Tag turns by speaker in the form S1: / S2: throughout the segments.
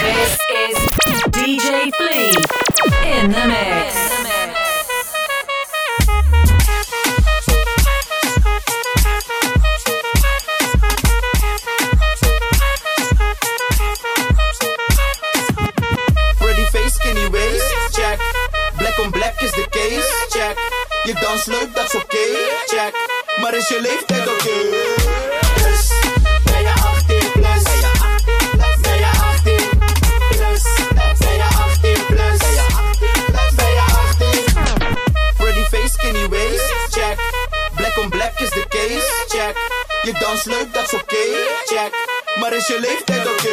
S1: This is DJ Flea in the mix.
S2: Pretty face, skinny waist, check. Oké check. Maar is je leeftijd oké?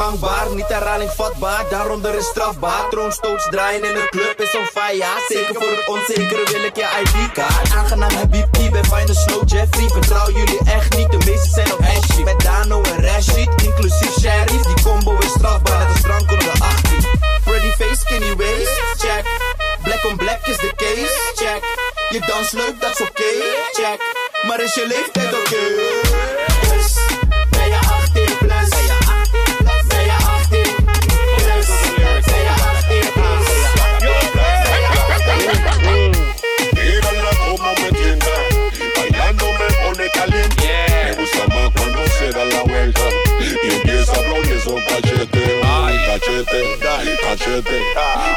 S2: Gangbaar. Niet herhaling vatbaar, daaronder is strafbaar. Troonstoots draaien in de club is on fire. Zeker voor het onzekere wil ik je ID-kaart. Aangenaam Habibti, bij Fine Snow Jeffrey. Vertrouw jullie echt niet, de meeste zijn op Ashley. Met Dano en Rashid, inclusief Sheriff. Die combo is strafbaar, net als drank onder de 18. Pretty face, skinny waist, check. Black on black is de case, check. Je dans leuk, dat is oké, check. Maar is je leeftijd oké? Dus,
S3: Cachete, cachete,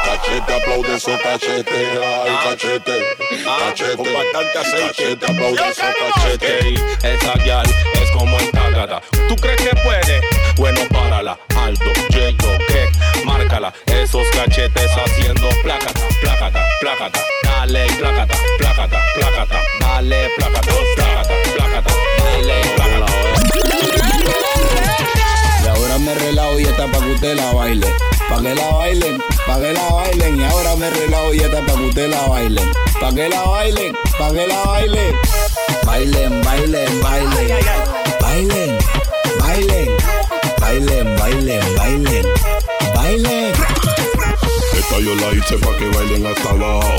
S3: cachete, aplaude esos cachetes. Ay, cachete, cachete, con bastante aceite. Cachete, aplaude esos cachetes.
S4: Esa gal es como esta gata. ¿Tú crees que puede? Bueno, párala. Aldo, Jacob, Craig, márcala. Esos cachetes haciendo plácata, plácata, plácata. Dale, plácata, plácata, plácata. Dale, plácata, plácata, plácata. Dale, plácata.
S5: Y ahora me relajo y está pa' que usted la baile. Pa' que la bailen, pa' que la bailen. Y ahora me relajo y está pa' que usted la bailen. Pa' que la bailen, pa' que la bailen. Bailen, bailen, bailen. Bailen, bailen. Bailen, bailen, bailen. Bailen.
S3: Esta yo la hice pa' que bailen hasta abajo.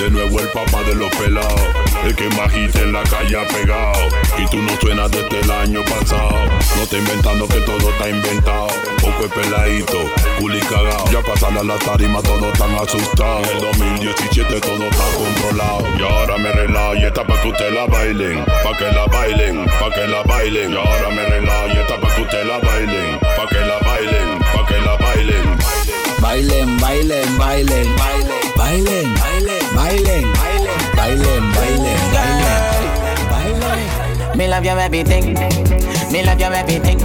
S3: De nuevo el papá de los pelados. El que más hit en la calle ha pegado. Y tú no suenas desde el año pasado. No te inventando que todo está inventado. Poco es peladito, culi cagao. Ya pasan a la tarima, todos están asustados. En el 2017 todo está controlado. Y ahora me relajo y está pa' que usted la bailen. Pa' que la bailen, pa' que la bailen. Y ahora me relajo y está pa' que usted la bailen. Pa' que la bailen, pa' que la bailen.
S5: Bailen, bailen, bailen. Bailen, bailen, bailen. Bailen, bailen, bailen. Bailen.
S6: Me love your everything. Me love your everything.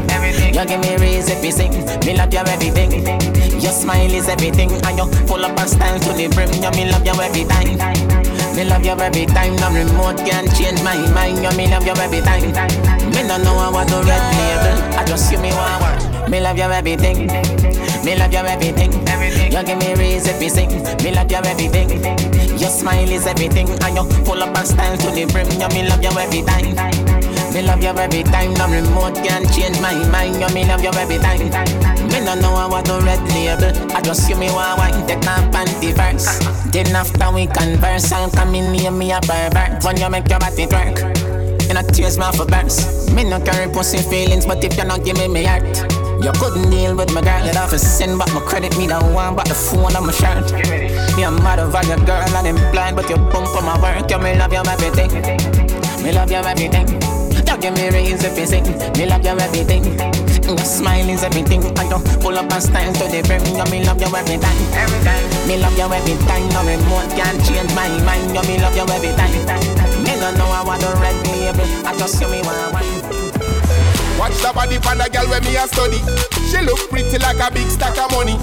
S6: You give me reason to sing. Me love your everything. Your smile is everything, and you full up of style to the brim. You me love you every time. Me love you every time. No remote can change my mind. You me love you every time. Me no know want to red label. I just you me want work. Me love you everything. Me love you everything. everything. You give me reason to sing. Me love you everything. Your smile is everything, and you full up of style to the brim. You me love you every time. Me love you every time. No remote can change my mind. You me love you every time. Me no know I want to red label. I just you me want wine take my panty verse. Then after we converse, I'll come in near me a pervert. When you make your body twerk, you know tears off a burst. Me no carry pussy feelings, but if you not give me me heart. You couldn't deal with my girl, you'd have to send back my credit. Me don't want back the phone on my shirt. Me a mad over your girl and I'm blind, but you bump for my work. You me love you everything. Me love you everything. You give me reason to sing. Me love you everything. Your smile is everything. I don't pull up and stand to the brim. You me love you every time. Every time. Me love you every time. No remote can change my mind. You me love you every time. Me don't know I want to red label. I just you me want wine.
S7: Watch the body for the girl when me a study. She look pretty like a big stack of money.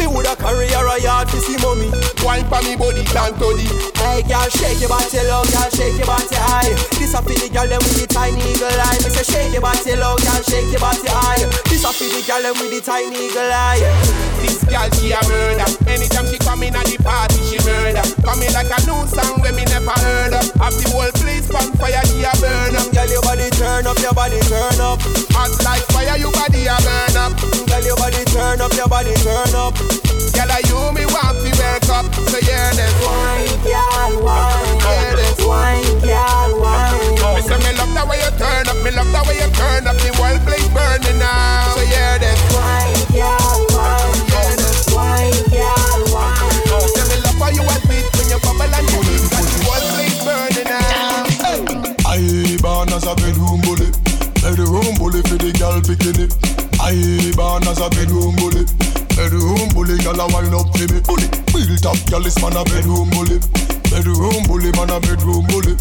S7: Me woulda carry her a yard to see mommy. Wine for me body down to the.
S8: Hey girl, shake your body low, girl, shake your body high. This a for the girl them with the tiny eagle eye. Me say shake your body low, girl, shake your body high. This a for the girl them with the tiny eagle eye.
S7: This girl she a murder. Anytime she come in at the party she murder. Coming like a new song when me never heard of. Have the whole turn up, your body turn up. Hot like fire, your body a burn up.
S2: Girl, your body turn up, your body turn up.
S7: Girl, I you me want to wake up. So yeah, that's
S2: wine, girl, wine,
S7: yeah, that's
S2: wine, girl, wine.
S7: Me say me love the way you turn up, me love the way you turn up. The world place burning now. So yeah, that's
S2: wine.
S9: For the girl bikini. I born as a bedroom bully, bedroom bully, girl a wind up for me. Bully, built up, girl is man a bedroom bully, bedroom bully, man a bedroom bully.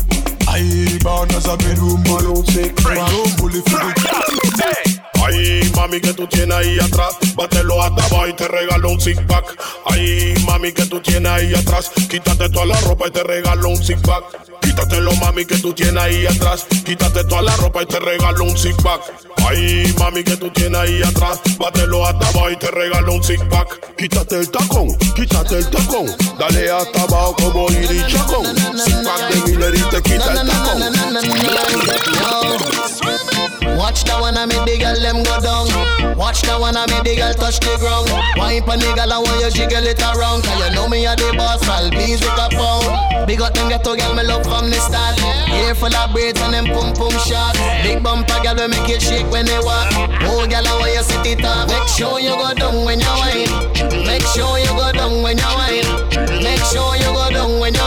S9: I born as a bedroom bully, bedroom bully for the
S3: mami, que tú tienes ahí atrás, bátelo hasta abajo y te regalo un six pack. Ay, mami, que tú tienes ahí atrás, quítate toda la ropa y te regalo un six pack. Quítatelo, mami, que tú tienes ahí atrás, quítate toda la ropa y te regalo un six pack. Ay, mami, que tú tienes ahí atrás, bátelo hasta abajo y te regalo un six pack. Quítate el tacón, quítate el tacón, dale hasta abajo como Iri Chacón. Six pack de Miller y te quita el tacón.
S10: Watch that one, I make the girl them go down. Watch that one, I make the touch the ground. Wine pon the girl, I want you jiggle it around. Cause you know me a the boss, I'll be with a pound. Big up them ghetto girl, me love from the start. Hair full of braids and them pum pum shot. Big bumper girl, we make it shake when they walk. Oh girl, I want you sit it up. Make sure you go down when you wine. Make sure you go down when you wine. Make sure you go down when you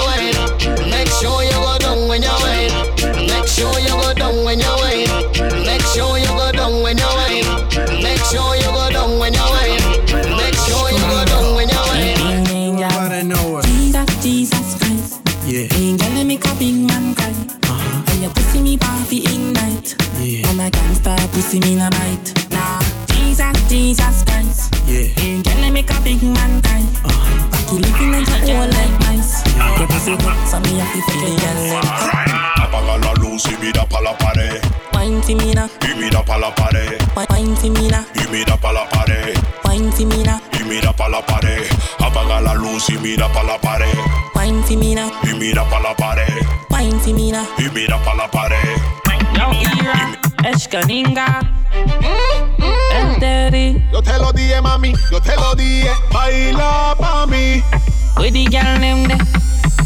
S11: your pussy me party ignite.
S12: Yeah.
S11: And I can't stop pussy me na bite. Nah, Jesus, Jesus Christ.
S12: Yeah.
S11: Ain't girl let me a big man cry.
S12: Uh-huh.
S11: Back you living in your whole like mice. Your pussy hot, so me have to fuck your girl them.
S3: Apaga la luz y mira pa' la pared,
S11: Wine for me na,
S3: y mira pa' la pared,
S11: wine for me na,
S3: y mira pa' la pared.
S11: wine for me na,
S3: y mira pa' la pared. Apaga la luz y mira pa' la pared.
S11: wine for me na,
S3: Y mira pa' la pared.
S11: wine for me na.
S3: Y mira pa' la pared.
S11: Yo ira, escaninga. Enteri.
S7: Yo te lo dije, mami, yo te lo dije. Baila pa' mí.
S11: With the girl them there.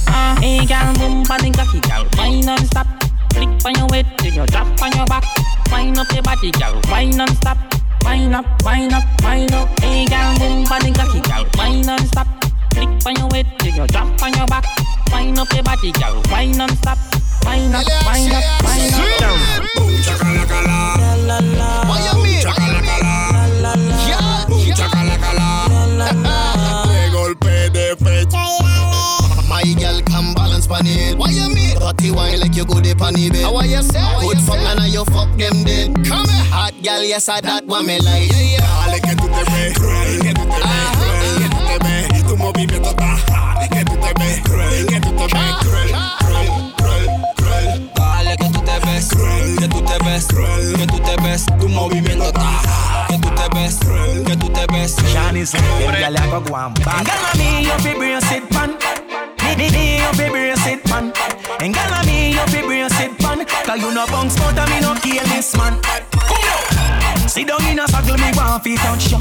S11: Ah, hey girl, boom, body cocky girl. Wine non-stop. Flick on your head, then you drop on your back. Wine up your body, girl. Wine non-stop. Wine up, wine up, wine up. Hey girl, boom, body cocky girl. Wine non-stop. Flick on your head, then you drop on your back. Wine up your body, girl. Wine non-stop. Wine up, wine up, wine up. La la la.
S10: What you mean?
S11: La la la.
S7: De golpe de fecha.
S10: My girl can balance pan it. What you mean? Rotty wine like you good pan it. How you say? Good fuck and now you fuck them dead. Come here, hot girl, yes I that one me like. Yeah, yeah.
S7: Dale que tú te ves cruel, que tú te ves cruel, que tú te ves. Tu movimiento está hard, que tú te ves cruel, que tú te ves cruel, cruel, cruel, cruel.
S12: Dale que tú te ves, que tú te ves, que tú te ves, tu movimiento está, que tú te ves, que tú te ves.
S2: Shani say, them gyal a go go and bad. Gyal a me, you fi brace it pan. Me, you fi brace it pan. And gyal a me, you fi brace it pan. Cause you no bounce and me no kill this man. Sit down in a circle, me want fi touch you.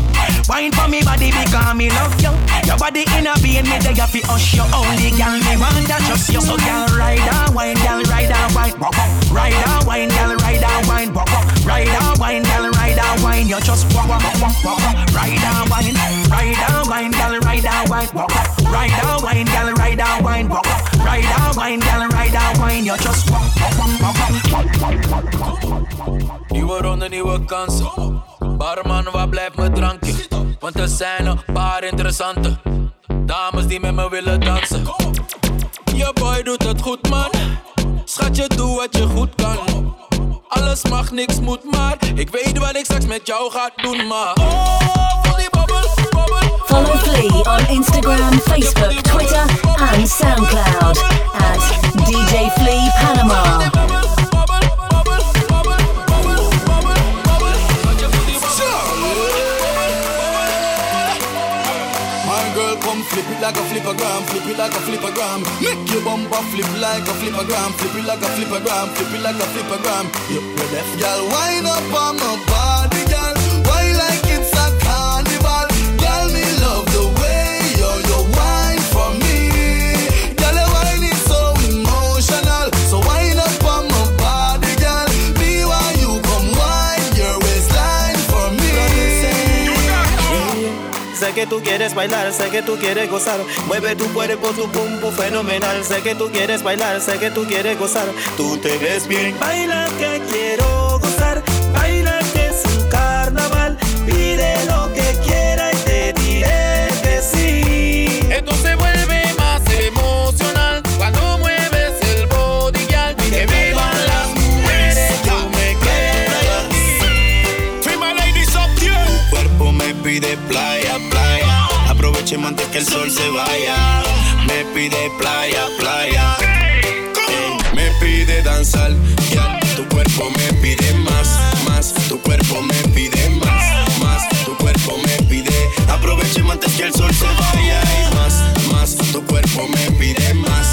S2: Wine for me body because me love you. Your body in a vein, me there fi hush you. Only girl me want that just you. So girl ride and wine, girl ride and wine, up. Ride and wine, girl ride and wine, up. Ride and wine, girl ride and wine. You just walk walk walk walk walk. Ride and wine, ride and wine, girl ride and wine, walk. Ride and wine, girl ride and wine, walk. Ride and wine, girl ride and wine. You just walk walk walk walk walk.
S12: Nieuwe ronde, nieuwe kansen. Barman, waar blijft mijn drankje? Want er zijn een paar interessante dames die met me willen dansen. Je boy doet het goed, man. Schatje, doe wat je goed kan. Alles mag, niks moet, maar ik weet wat ik straks met jou ga doen, maar. Oh, die babbel, babbel.
S1: Follow Flea on Instagram, Facebook, Twitter, and SoundCloud at DJ Flea Panama.
S13: Like a flippergram, flip it like a flippergram. Make your bumper flip like a flippergram, flip it like a flippergram, flip it like a flippergram. You the left, girl, wind up on my body,
S14: que tú quieres bailar, sé que tú quieres gozar. Mueve tu cuerpo, tu pum pum fenomenal. Sé que tú quieres bailar, sé que tú quieres gozar. Tú te ves bien. Baila que quiero gozar, baila que es un carnaval. Pide que
S15: el
S5: sol se vaya. Me pide playa, playa. Me pide danzar, ya. Tu cuerpo me pide más, más. Tu cuerpo me pide más, más. Tu cuerpo me pide. Aprovechemos antes que el sol se vaya. Y más, más. Tu cuerpo me pide más,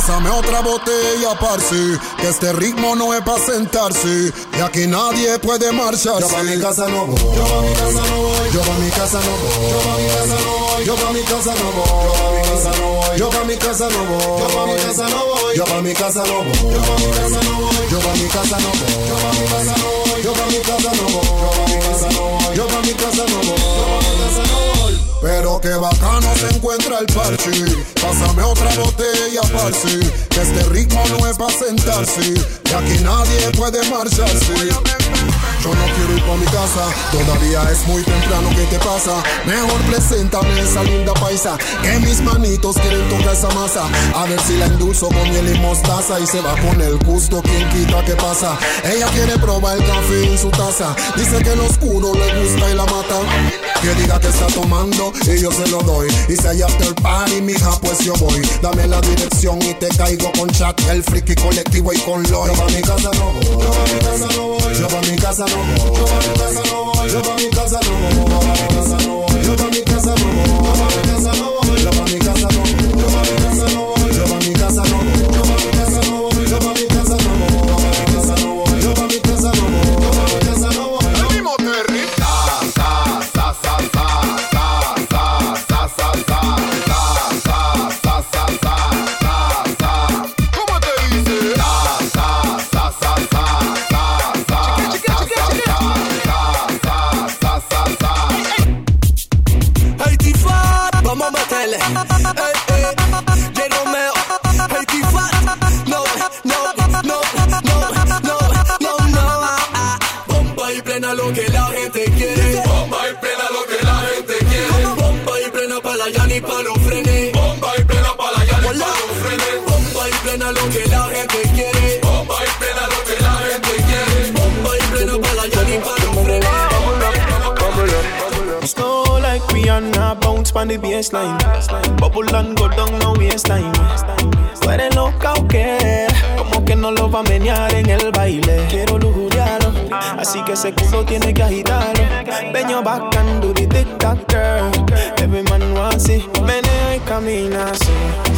S16: Pásame otra botella, parce. Que este ritmo no es para sentarse. Y aquí nadie puede marcharse.
S10: Yo pa' mi casa no voy. Yo pa' mi casa no voy. Yo pa' mi casa no voy. Yo pa' mi casa no voy. Yo pa' mi casa no voy. Yo pa' mi casa no voy. Yo pa' mi casa no voy. Yo pa' mi casa no voy. Yo pa' mi casa no voy. Yo pa' mi casa no voy. Yo pa' mi casa no voy. Yo pa' mi casa no voy. Yo pa' mi casa no voy.
S16: Pero qué bacano se encuentra el parche. Pásame otra botella, parce. Que este ritmo no es para sentarse. Y aquí nadie puede marcharse. Yo no quiero ir pa' mi casa, todavía es muy temprano, ¿qué te pasa? Mejor preséntame esa linda paisa, que mis manitos quieren tocar esa masa. A ver si la endulzo con miel y mostaza y se va con el gusto, quien quita que pasa. Ella quiere probar el café en su taza, dice que el oscuro le gusta y la mata. Que diga que está tomando y yo se lo doy. Y si hay after party, mija, pues yo voy. Dame la dirección y te caigo con chat, el friki colectivo y con Loy.
S10: Yo pa' mi casa no voy. Yo pa' mi casa no voy. Yo mi casa
S14: Giovanni Casanova, Giovanni Casanova. Lo que la gente quiere. Bomba y plena lo que la gente quiere. Bomba y plena para la Yanni pa' los frenes. Slow like Rihanna, bounce pon the baseline. Bubble and go down, no waste time. Tú eres loca o qué? Como que no lo va a menear en el baile. Quiero lujuriarlo, así que ese culo tiene que agitarlo. Peño bacán, do the tic tac girl. Every man wants it. Menea y camina así.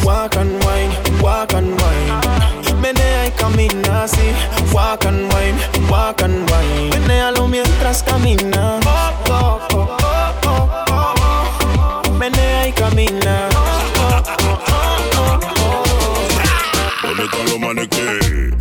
S14: Walk and wine, walk and wine. Menea y camina así. Walk and wine, walk and wine. Mientras camina. Oh, oh, oh, y camina.
S3: ¿Dónde están los manes que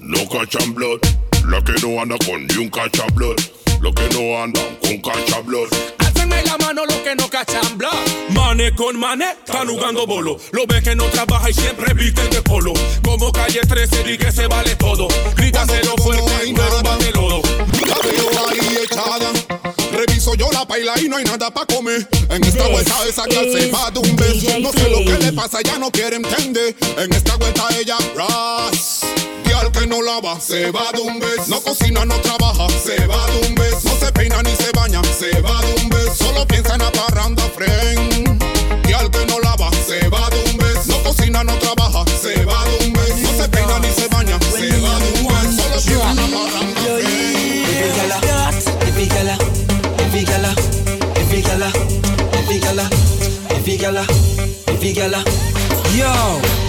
S3: no cachan blood? Los que no andan con ni un cachablood. Los que no andan con cachablood.
S13: Alcenme la mano los que no cachan bla. Mane con mane, están jugando bolo. Lo ves que no trabaja y siempre visten de polo. Como calle 13, di que se vale todo. Grítaselo fuerte y no de lodo.
S1: La veo ahí echada piso, yo la baila y no hay nada pa' comer. En esta vuelta esa clase va de un beso. No sé lo que le pasa, ya no quiere entender. En esta vuelta ella ras.
S14: Y al que no lava, se va de un beso. No cocina, no trabaja, se va de un beso. No se peina ni se baña, se va de un beso. Solo piensa en la parranda, friend. Y al que no lava, se va de un beso. No cocina, no trabaja, se va de un beso. No se peina ni se baña, se va de un beso. Solo piensa en. If
S2: you yo.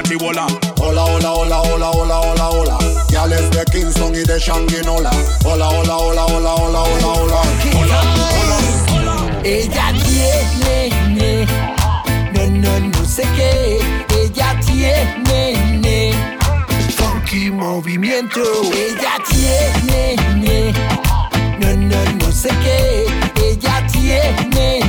S17: mandíbula.
S18: Hola, hola, hola, hola, hola, hola, hola.
S16: Gales de Kingston y de Shanginola. Hola, hola, hola, hola, hola, hola, hola. Hola, hola.
S2: Ella tiene, no, no, no sé qué. Ella tiene, funky movimiento. Ella tiene, no, no, no sé qué. Ella tiene.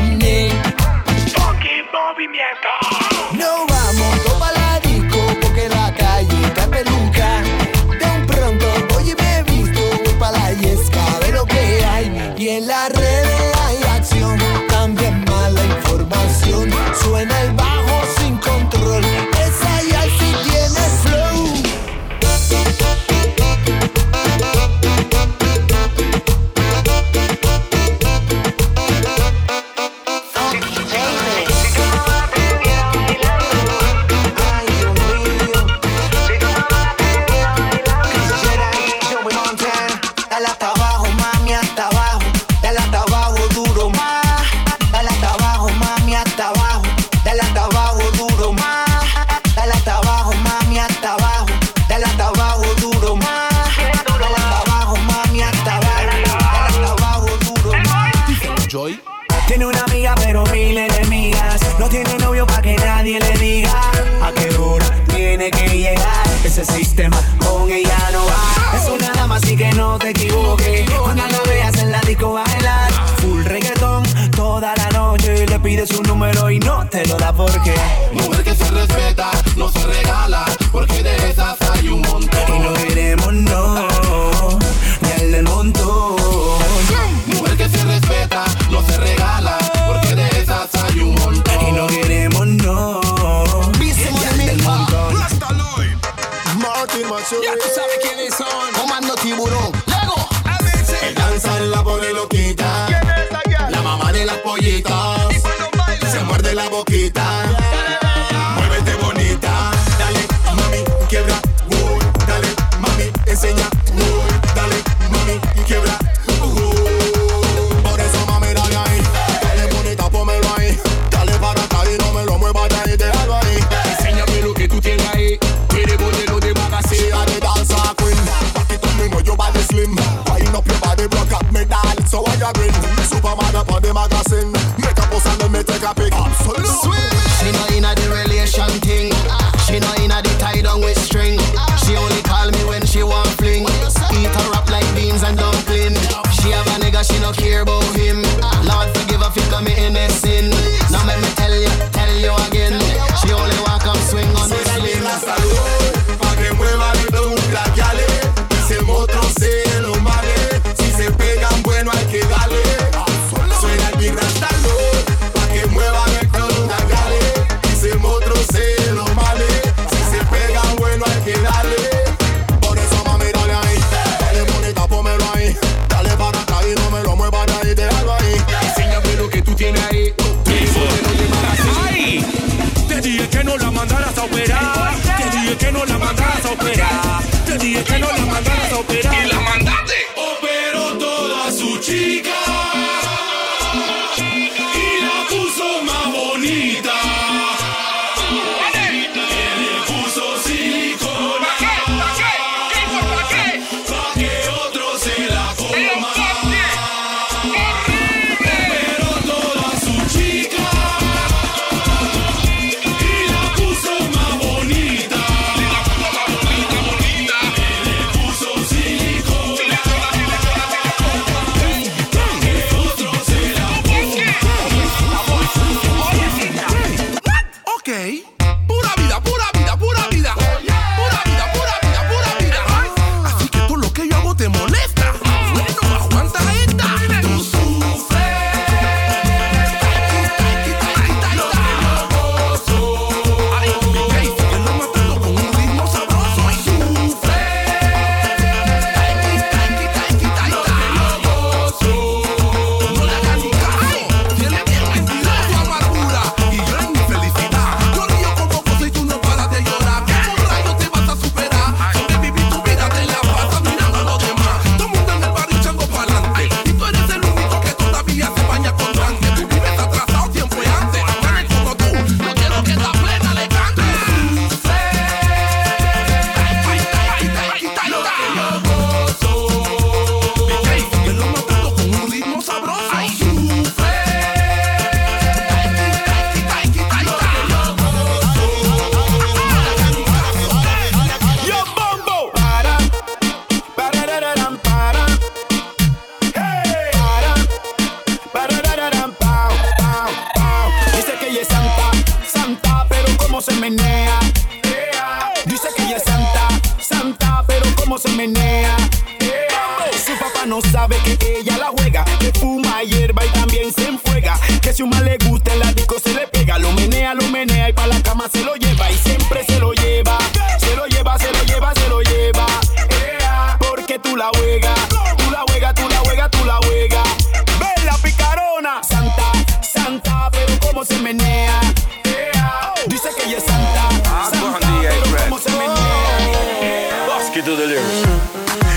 S2: porque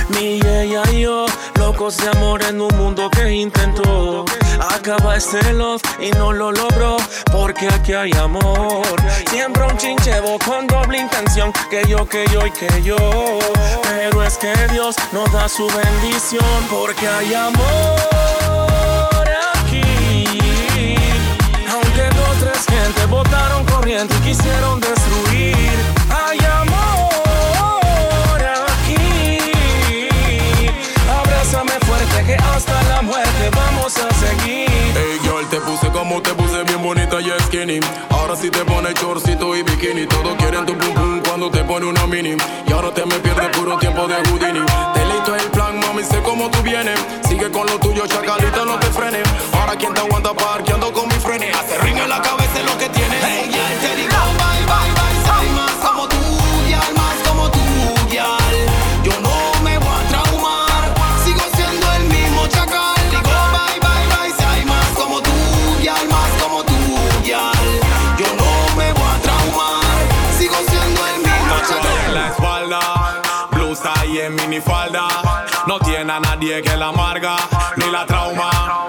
S19: Mi
S20: ella y
S21: yo, locos de amor en un mundo que intentó acabar este love y no lo logró porque aquí hay amor. Siempre un chinchevo con doble intención que yo, que yo y que yo. Pero es que Dios nos da su bendición porque hay amor aquí. Aunque dos, tres gente votaron corriente y quisieron
S22: decir luce como te puse bien bonita y skinny. Ahora si sí te pones chorcito y bikini. Todos quieren tu pum pum cuando te pone una mini. Y ahora te me pierdes puro tiempo de Houdini. Te listo el plan, mami, sé cómo tú vienes. Sigue con lo tuyo, chacalita, no te frenes. Ahora quien te aguanta parqueando con mis frenes. Hace ring en la cabeza lo que tienes. Hey, yeah, te digo,
S23: bye, bye, bye. Más,
S24: No tiene a nadie que la amarga, ni la trauma.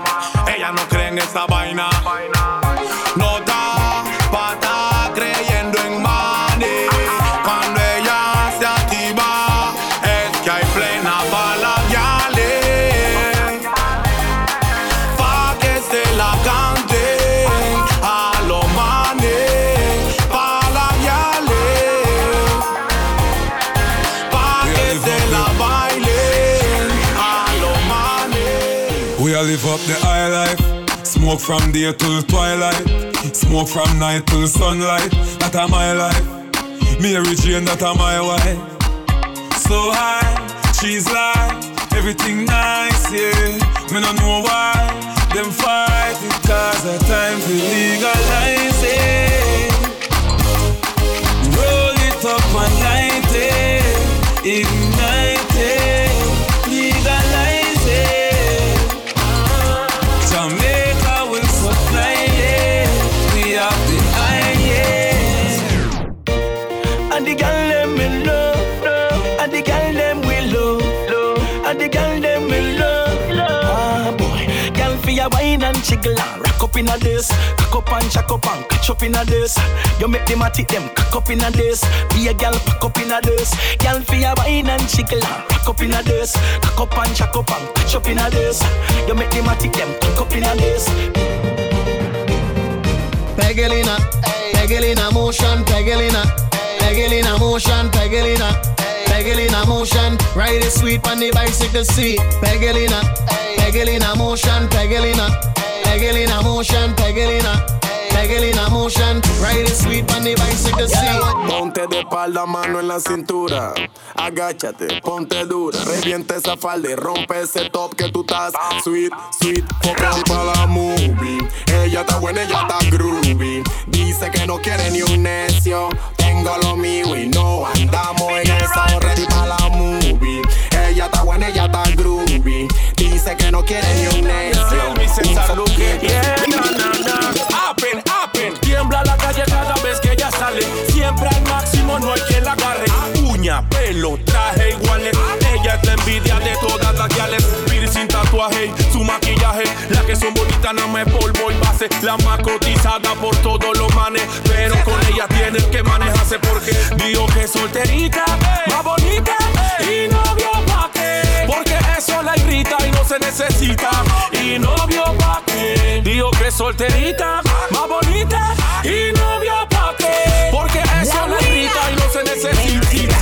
S25: Live up the high life. Smoke from day till twilight. Smoke from night till sunlight. That a my life. Mary Jane, that a my wife. So high, she's like everything nice, yeah. Me no know why them fight it cause the time to legalize
S12: jiggle and rock up in a this, cock up and jack up and catch up in a this. You make them a tick them cock up in a this. Be a girl pack up in a this. Girl for your wine and jiggle and rock up in a this, cock up and jack up and catch up in a this. You make them a tick them cock up in a this.
S10: Pegelina, Pegelina motion, Pegelina, Pegelina motion, Pegelina, Pegelina motion. Ride it sweet on the bicycle seat. Pegelina, Pegelina motion, Pegelina, Peggy in a motion, peggy in a Pegelina motion, ride it sweet on the bicycle seat.
S24: Ponte de espalda, mano en la cintura. Agáchate, ponte dura. Revienta esa falda y rompe ese top que tú estás. Sweet, sweet, focal para la movie. Ella está buena, ella está groovy. Dice que no quiere ni un necio. Tengo lo mío y no andamos en esa. Ready para la movie. Ella está buena, ella está groovy. Dice que no quiere ni un necio. Foquete.
S12: Yeah, Tiembla la calle cada vez que ella sale. Siempre al máximo, no hay quien la agarre. Uña, pelo, traje iguales. Ella es la envidia de todas las guiales. Piercing, tatuaje, su maquillaje. Las que son bonitas, nada más polvo y base. La más cotizada por todos los manes. Pero con ella tienes que manejarse porque digo que es solterita, más bonita. Y novio pa' qué. Porque eso la irrita y no se necesita. Y novio pa' qué. Digo que es solterita, más bonita. Y novio pa' qué. Porque eso la irrita y no se necesita.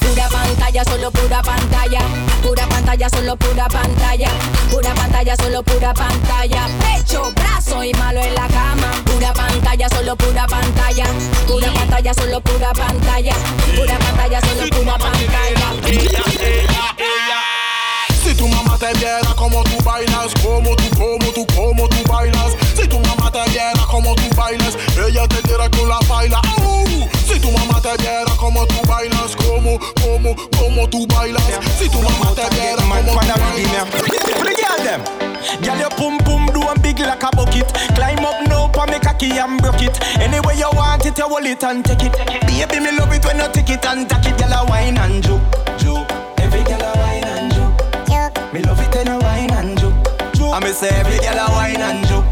S26: Pura pantalla, solo pura pantalla. Pura pantalla, solo pura pantalla. Pura pantalla, solo pura pantalla. Pecho, brazo y malo en la cama. Pura pantalla, solo pura pantalla. Pura pantalla, solo pura pantalla. Pura pantalla, solo pura pantalla.
S22: Si tu mamá te viera como tú bailas, como tú, como tú, como tú bailas. Si tu mamá te viera como tú bailas, ella te diera que la baila. Oh. Si tu mamá te viera como tú bailas, como, como, como tú bailas. Si tu mamá te viera como tú bailas.
S12: Free girl them. Girl your pum pum do and big like a bucket. Climb up now pa make a key and broke it. Anyway you want it, you hold it and take it. Baby me love it when you take it and take it. Girl a wine and juke, juke. I me say every girl a wine and juke.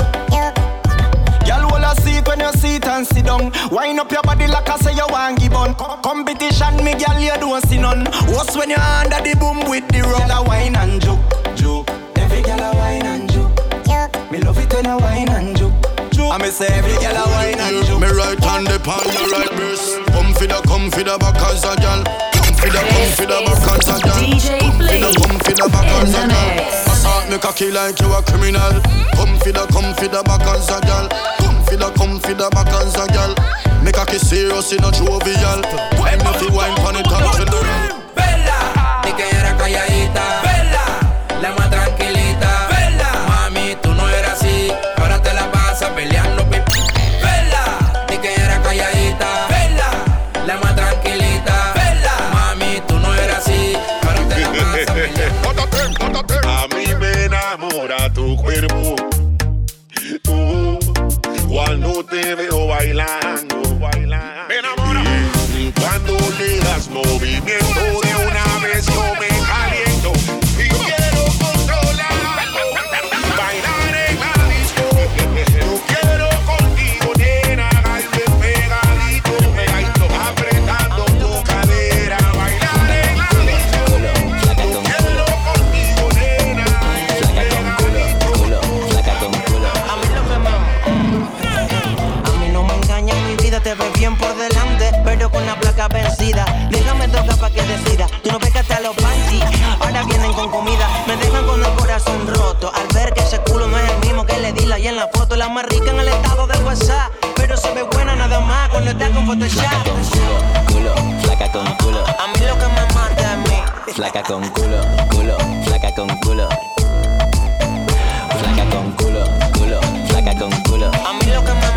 S12: Girl, hold a seat when you sit and sit down. Wind up your body like I say you want give on. Competition, me girl, you don't see none. What's when you under the boom with the rum? Girl, a wine and juke, juke. Every girl a wine and juke, juke. Me love it when you wine and juke, juke. I me say every girl a wine and juke.
S22: Me right hand upon your right breast. Come for the, come for the back as a gal. Come for the, come for the back as a gal. Come for the, come for the back as a gal. Assault me cocky like you a criminal. Come for the, come for the back as a gal. Come for the, come for the back as a gal. Me cocky serious in a jovial. Wine me fi wine pon it and cuando te veo bailando,
S13: con comida. Me dejan con el corazón roto al ver que ese culo no es el mismo que le di la y en la foto. La más rica en el estado de WhatsApp, pero se ve buena nada más cuando está con Photoshop.
S27: Culo, flaca con culo.
S13: A mí lo que me mata a mí.
S27: Flaca con culo, culo, flaca con culo. Flaca con culo, culo, flaca con culo.
S13: A mí lo que
S22: me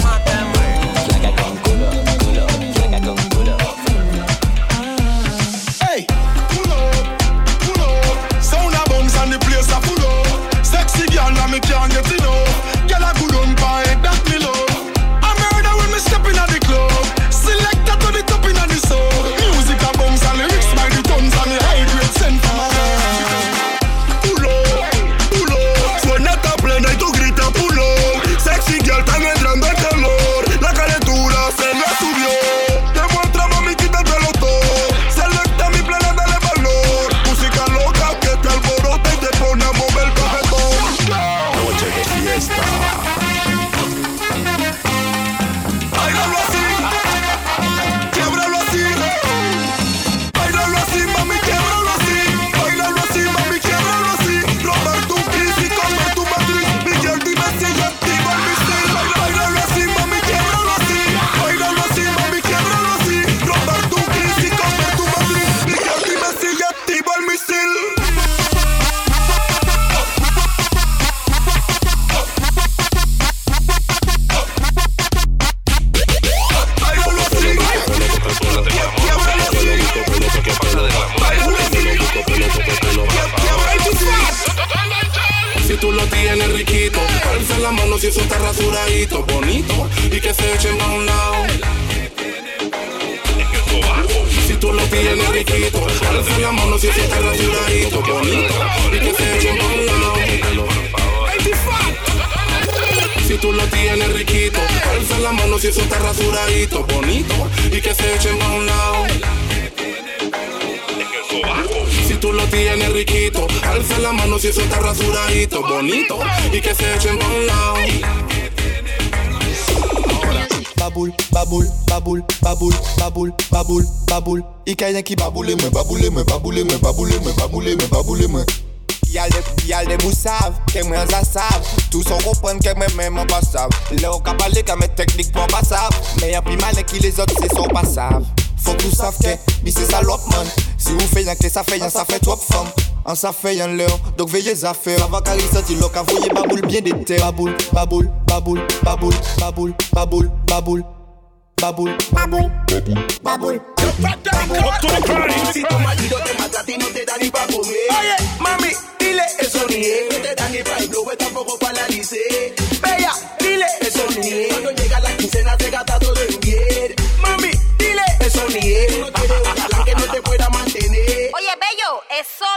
S22: rasuradito, bonito, y que se echen a un lado.
S24: Baboul, baboul, baboul, baboul, baboul, baboul, baboul. Y que hay qui baboule, me baboule, me baboule, me baboule, me baboule, me baboule, me. Yal de, yal de mou sav, ke mwen za sav Tou son kompren ke mwen mwen pa sav Le ou ka pale ka men teknik mwen pa sav Men yon les autres se son pa sav Faut que sav ke, mi se salop man. Si ou fe yan ke sa fe yan, sa fe trop fam An sa yan le ou, donc veye zafè Avant ka risoti lo ka voye baboul bien dete Baboul, baboul, baboul, baboul, baboul, baboul, baboul Baboul, baboul, baboul
S28: Si tu marido te mata ti no te da ni pa' comer. Oye, mami, dile eso ni es. No te da ni pa' el globo, tampoco pa' la lice.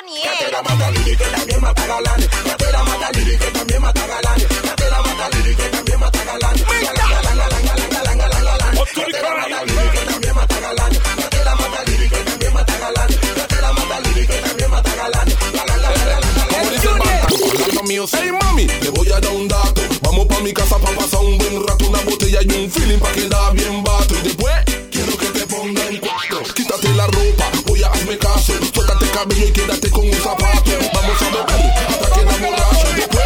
S28: Lili que también mata que también mata que también mata galán. Galán, galán, galán, la mata Lili que también mata que también mata que también mata galán. Galán,
S22: hey voy a dar un dato. Vamos pa' mi casa pa' pasar un buen rato, una botella y un feeling pa' quedar Y quédate con un zapato. Vamos a beber hasta que enamorarse. Después,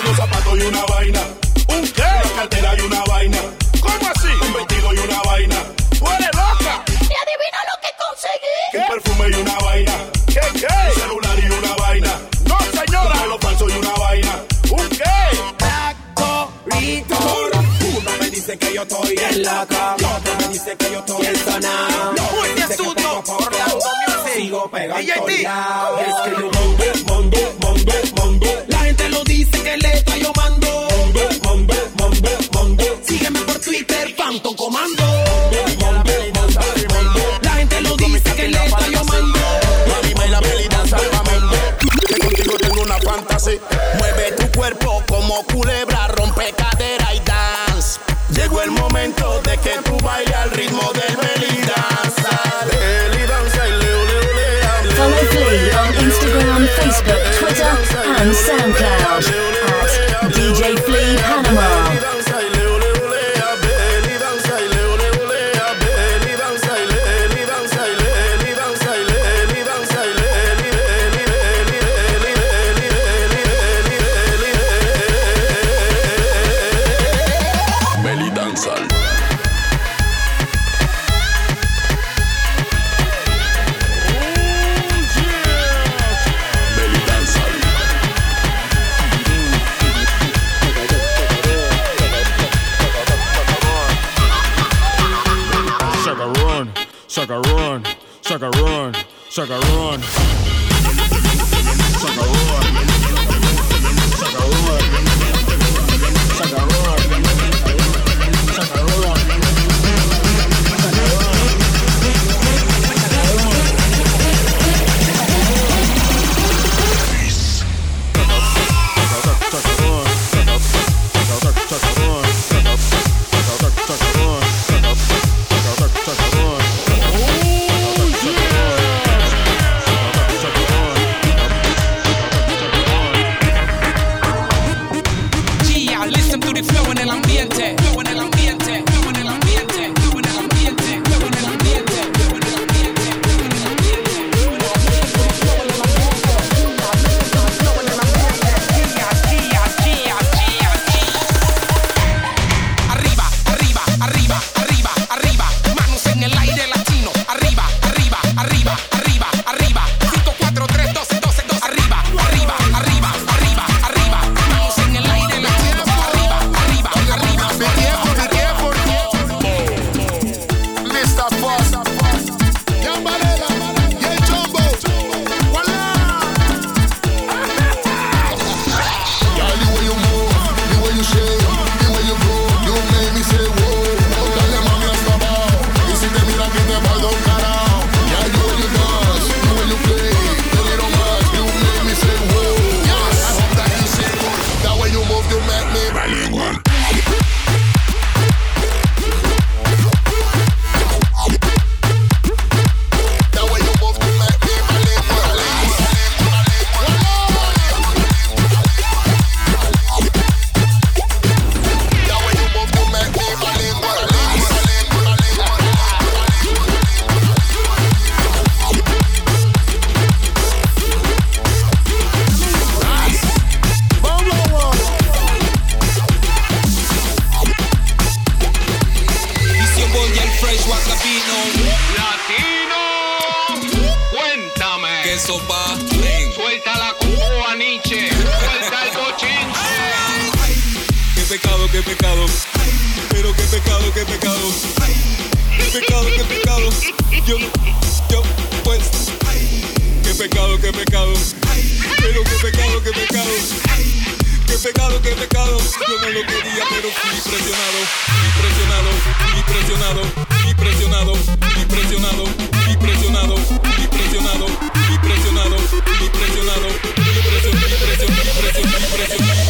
S22: unos zapatos y una vaina. ¿Un qué? Una cartera y una vaina. ¿Cómo así? Un vestido y una vaina. ¡Tú eres loca!
S29: ¿Y adivina lo que conseguí?
S22: Un perfume y una vaina. ¿Qué, qué? Un celular y una vaina. No, señora. Un pelo falso y una vaina. ¿Un qué?
S28: Uno me dice que yo estoy en la cama. Y otro me dice que yo estoy en sonado. Es que yo mando, mando, mando, mando. La gente lo dice que le está yo mando. Mando, mando, mando, mando. Sígueme por Twitter, Phantom Comando. Mando, mando, mando. La gente lo dice que le está yo mando.
S22: Mami, baila, peli, mamando. Que contigo tengo una fantasía. Mueve tu cuerpo como culebra,
S25: Qué pecado, qué pecado. Yo, yo, pues. Qué pecado, qué pecado. Pero qué pecado, qué pecado. Qué pecado, qué pecado. Yo no lo quería, pero fui presionado.
S13: Impresionado,
S30: impresionado,
S13: impresionado, impresionado, impresionado, impresionado, impresionado, impresionado, impresionado, impresionado, impresionado, impresionado.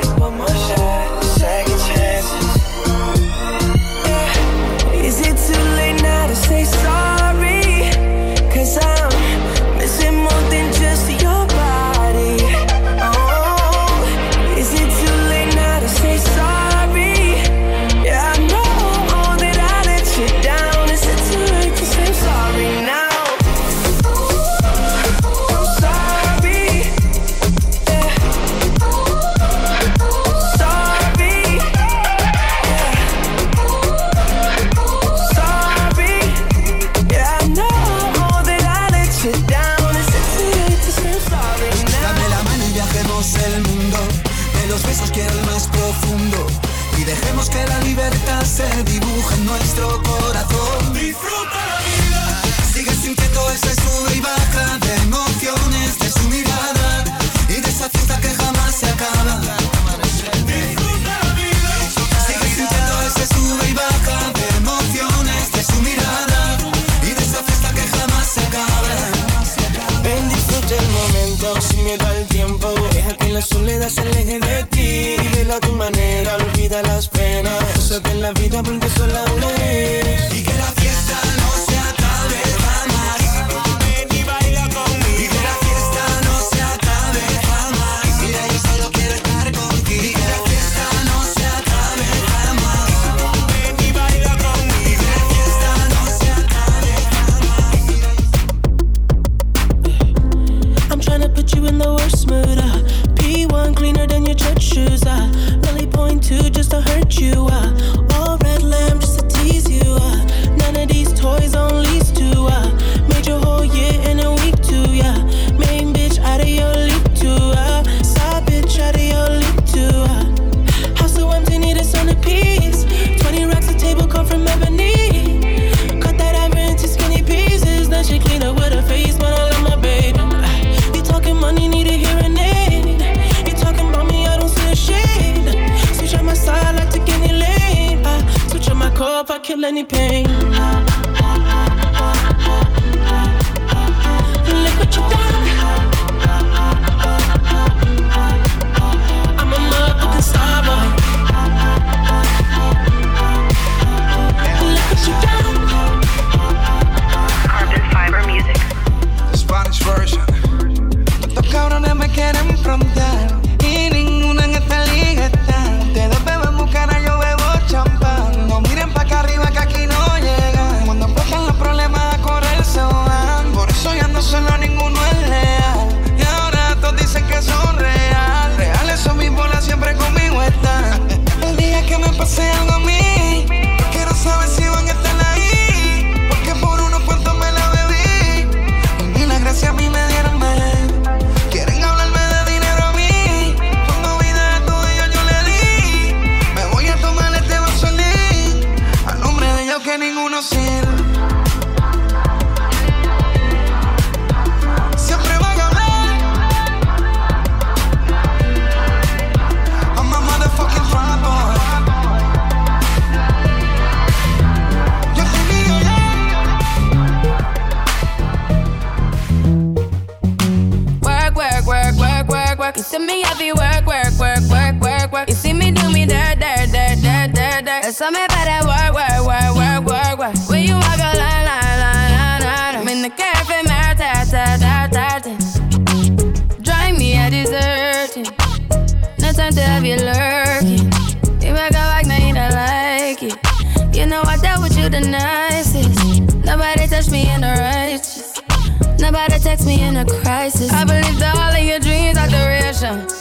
S13: gotta say sorry, cause I'm
S31: vida
S13: porque sola una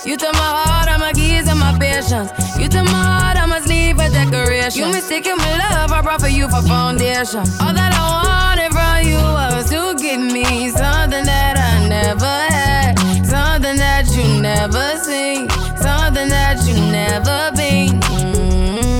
S13: You
S30: took my heart, all my keys, and my patience. You took my heart, I must leave a decoration. You mistaken my love, I brought for you for foundation. All that I wanted from you was to give me something that I never had, something that you never seen, something that you never been. Mm, I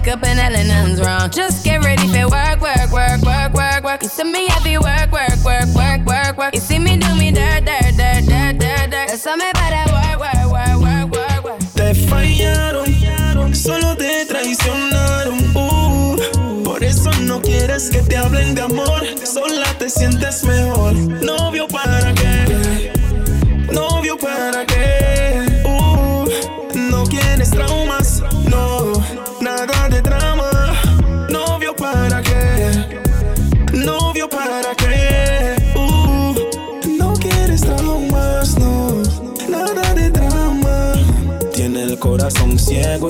S30: wake up and nothing's wrong. Just get ready for work, work, work, work, work, work. You see me heavy work, work, work, work, work, work. You see me do me dirt, dirt, dirt, dirt, dirt, dirt. Eso me para work, work, work, work, work, work.
S14: Te fallaron, solo te traicionaron. uh. por eso no quieres que te hablen de amor. Sola te sientes mejor. Novio para qué, novio para qué.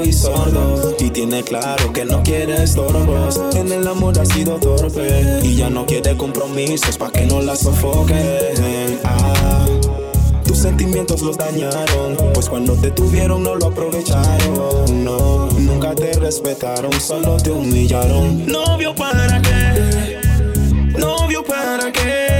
S32: Y sordo. Y tiene claro que no quiere estorbos. En el amor ha sido torpe. Y ya no quiere compromisos pa' que no la sofoquen ah, Tus sentimientos los dañaron. Pues cuando te tuvieron no lo aprovecharon. No, nunca te respetaron. Solo te humillaron.
S14: Novio para qué, novio para qué.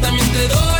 S21: También te doy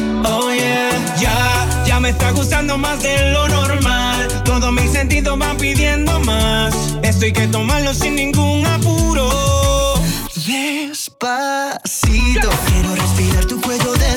S33: Oh yeah, ya, ya me está gustando más de lo normal. Todos mis sentidos van pidiendo más. Esto hay que tomarlo sin ningún apuro.
S2: Despacito, quiero respirar tu cuerpo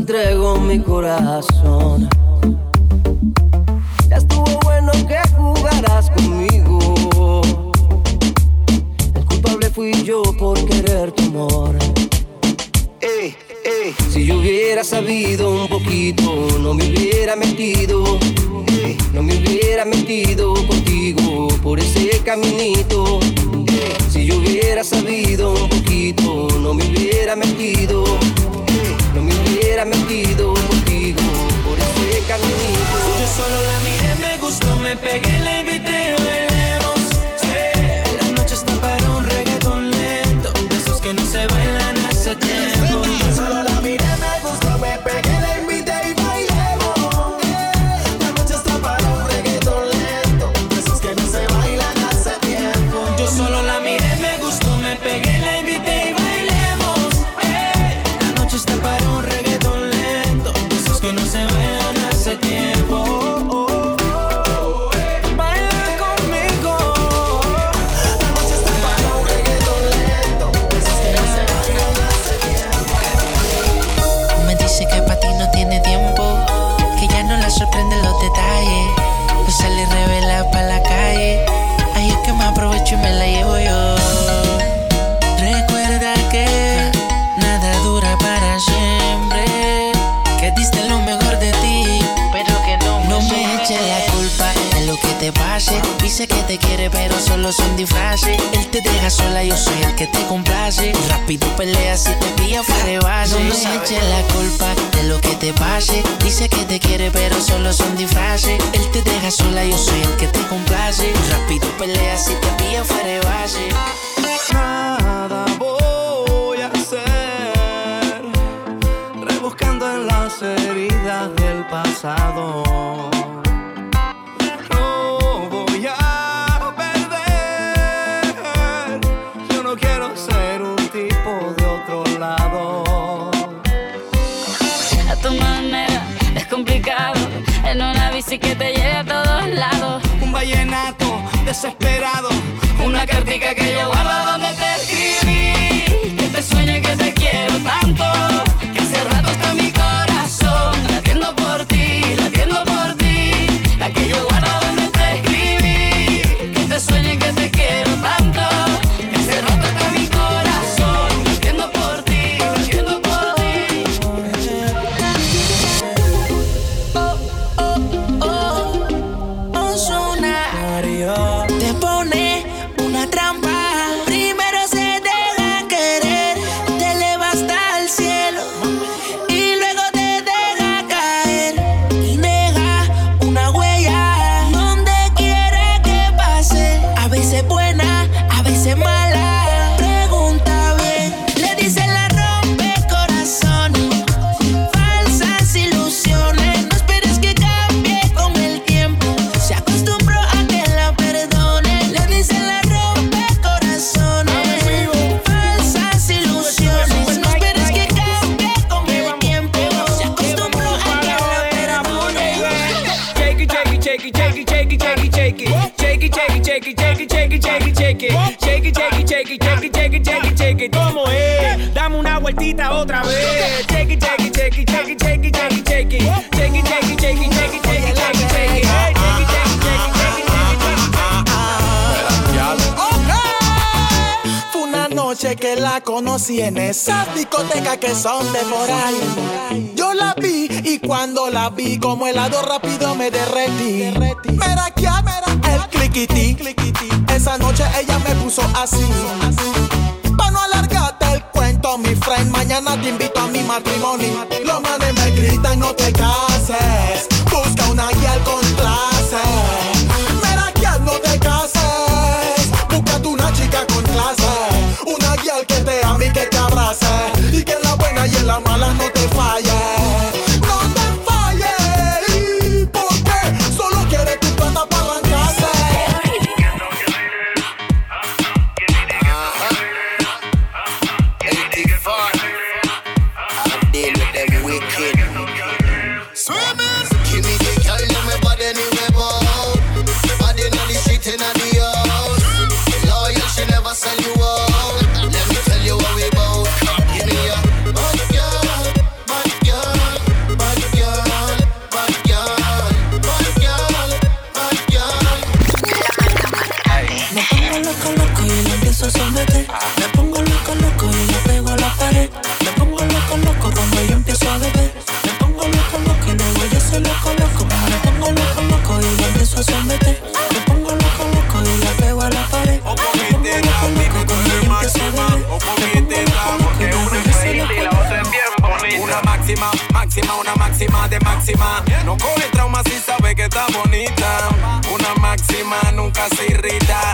S34: entrego mi corazón. Ya estuvo bueno que jugarás conmigo. El culpable fui yo por querer tu amor. Si yo hubiera sabido un poquito, no me hubiera metido. No me hubiera metido contigo por ese caminito. Si yo hubiera sabido un poquito, no me hubiera metido hubiera metido contigo por ese caminito.
S2: Yo solo la miré, me gustó, me pegué, la invité,
S35: bailé, son disfraces. Él te deja sola, yo soy el que te complace. Rápido peleas si te pilla fuera de base. No me eches la culpa de lo que te pase. Dice que te quiere, pero solo son disfraces. Él te deja sola, yo soy el que te complace. Rápido peleas si te pilla fuera de base.
S2: Nada voy a hacer, rebuscando en las heridas del pasado
S36: así que te lleve a todos lados.
S2: Un vallenato desesperado
S36: que
S37: son de por ahí. Yo la vi y cuando la vi, como helado rápido me derretí. Mira que ah, ah, el cliquití. Esa noche ella me puso así. Pa' no alargarte el cuento, mi friend. Mañana te invito a mi matrimonio. Los manes me gritan, no te cases. la mala no te
S10: falla. nunca se irrita.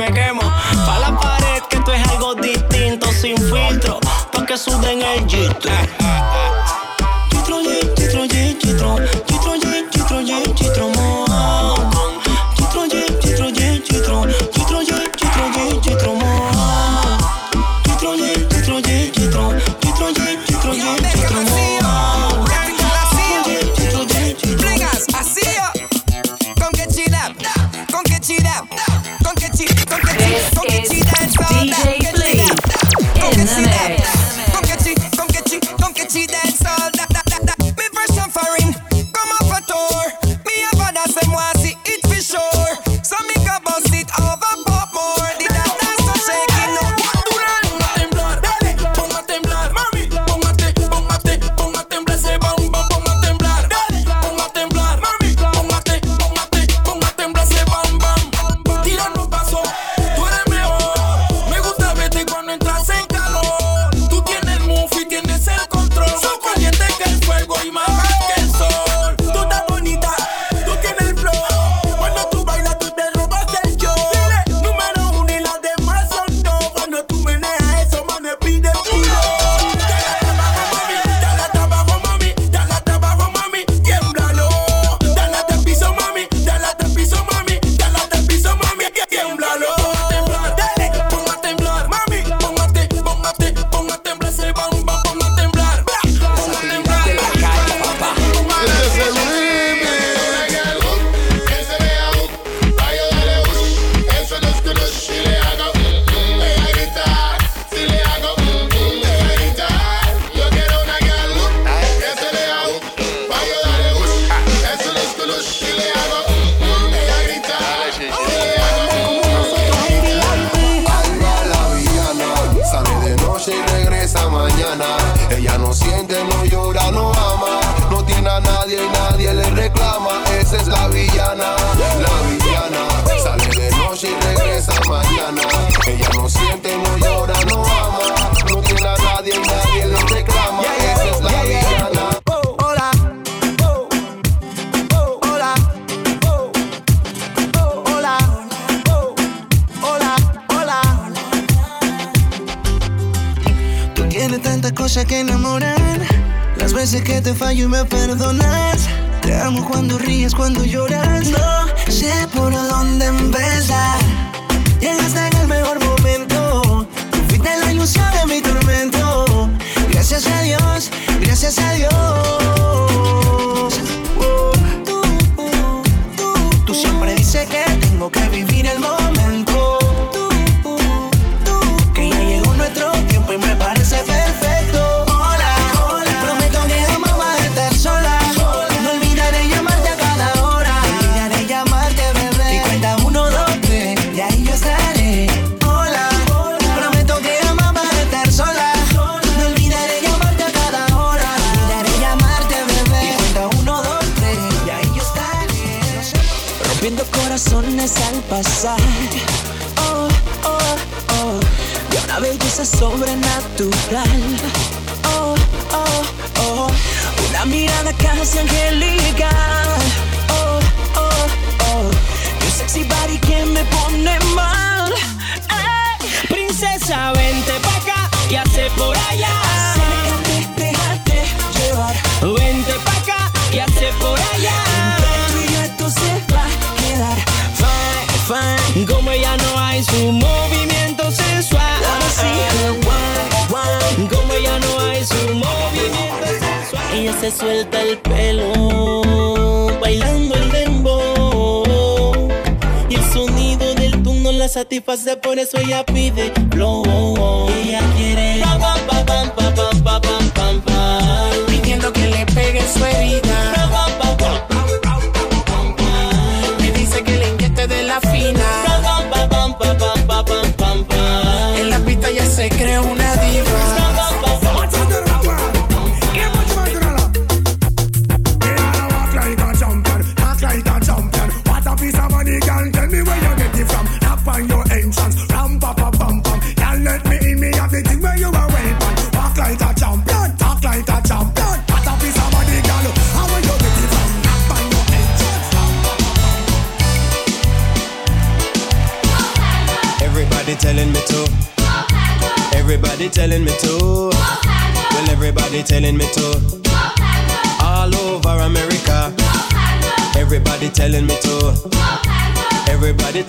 S2: me
S38: quemo. Pa' la pared que esto es algo distinto, sin filtro, pa' que suden el
S2: gistro. satisface, por eso ella pide blow. Oh. Ella quiere pam, pam, pam, pam, pam, pam, pam, pam,
S39: pidiendo que le pegue su herida.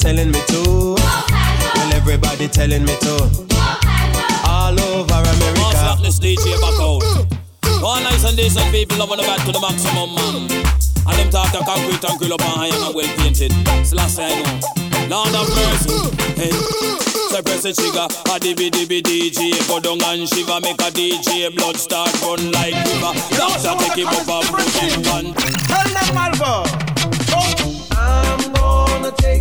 S40: telling me to. Well, everybody telling me to. All over America. All
S41: DJ back out. All nice and decent people love on the back to the maximum, man. And them talk the concrete and grill up on high and well painted. So last I know. Lord of mercy. Hey. So press a trigger, a dibby dibby DJ Go down and shiver, make a DJ Blood start run like river Doctor take him up and put him on
S38: Tell them Malvo. I'm gonna take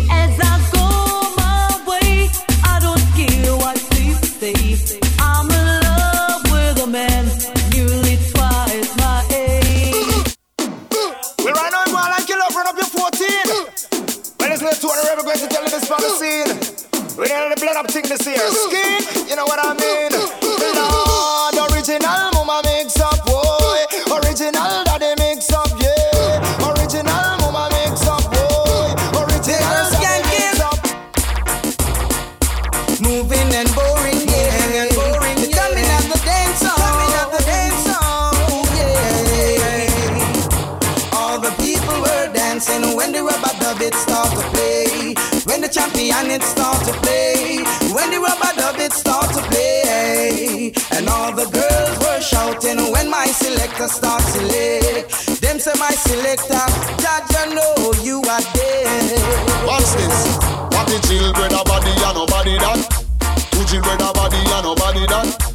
S38: the scene. We nearly blood up thick this here. Skin, you know what I mean?
S39: and it start to play. When the rubber dub it start to play, and all the girls were shouting when my selector start to lay. Them say my selector, Dad, you know you are there.
S9: What's this? What the children a body and nobody that? Two children a body and nobody that?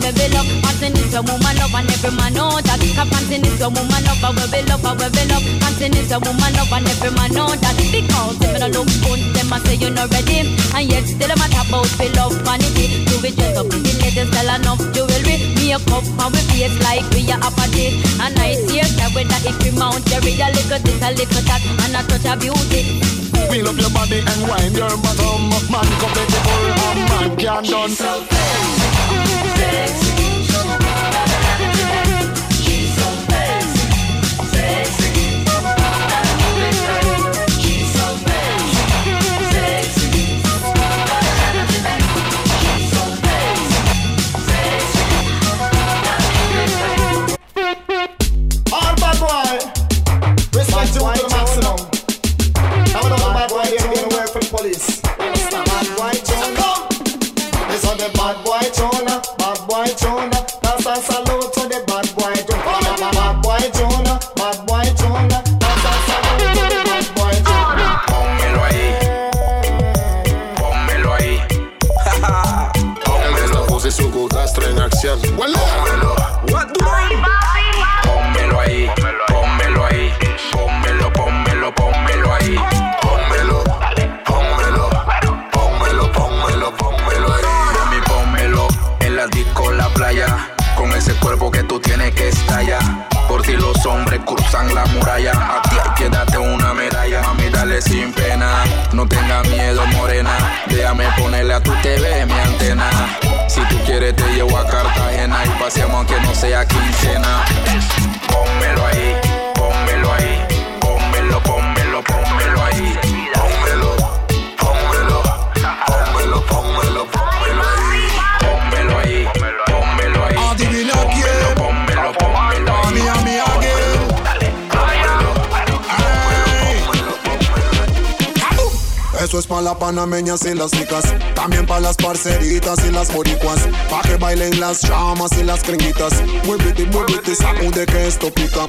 S26: We be love and we be love. Panting is a woman love and every man know that. Cause panting is a woman love and we be love and we be love. Panting is a woman love and every man know that. Because them no look good, them a say you're not ready. And yet still them a talk about we love vanity. Do we dress up the latest style enough jewelry? Make up and we face like we are a party. A nice hairstyle with that if we mount Jerry. A little this, a little that, and a touch of beauty.
S16: Wheel up your body and wind your bottom. Man compatible and man can done. So All
S42: te llevo a Cartagena y paseamos aunque no sea quincena. Pónmelo ahí,
S16: Para las panameñas y las chicas, también para las parceritas y las boricuas, pa' que bailen las chamas y las cringuitas. Muévete, muévete, sacude que esto pica.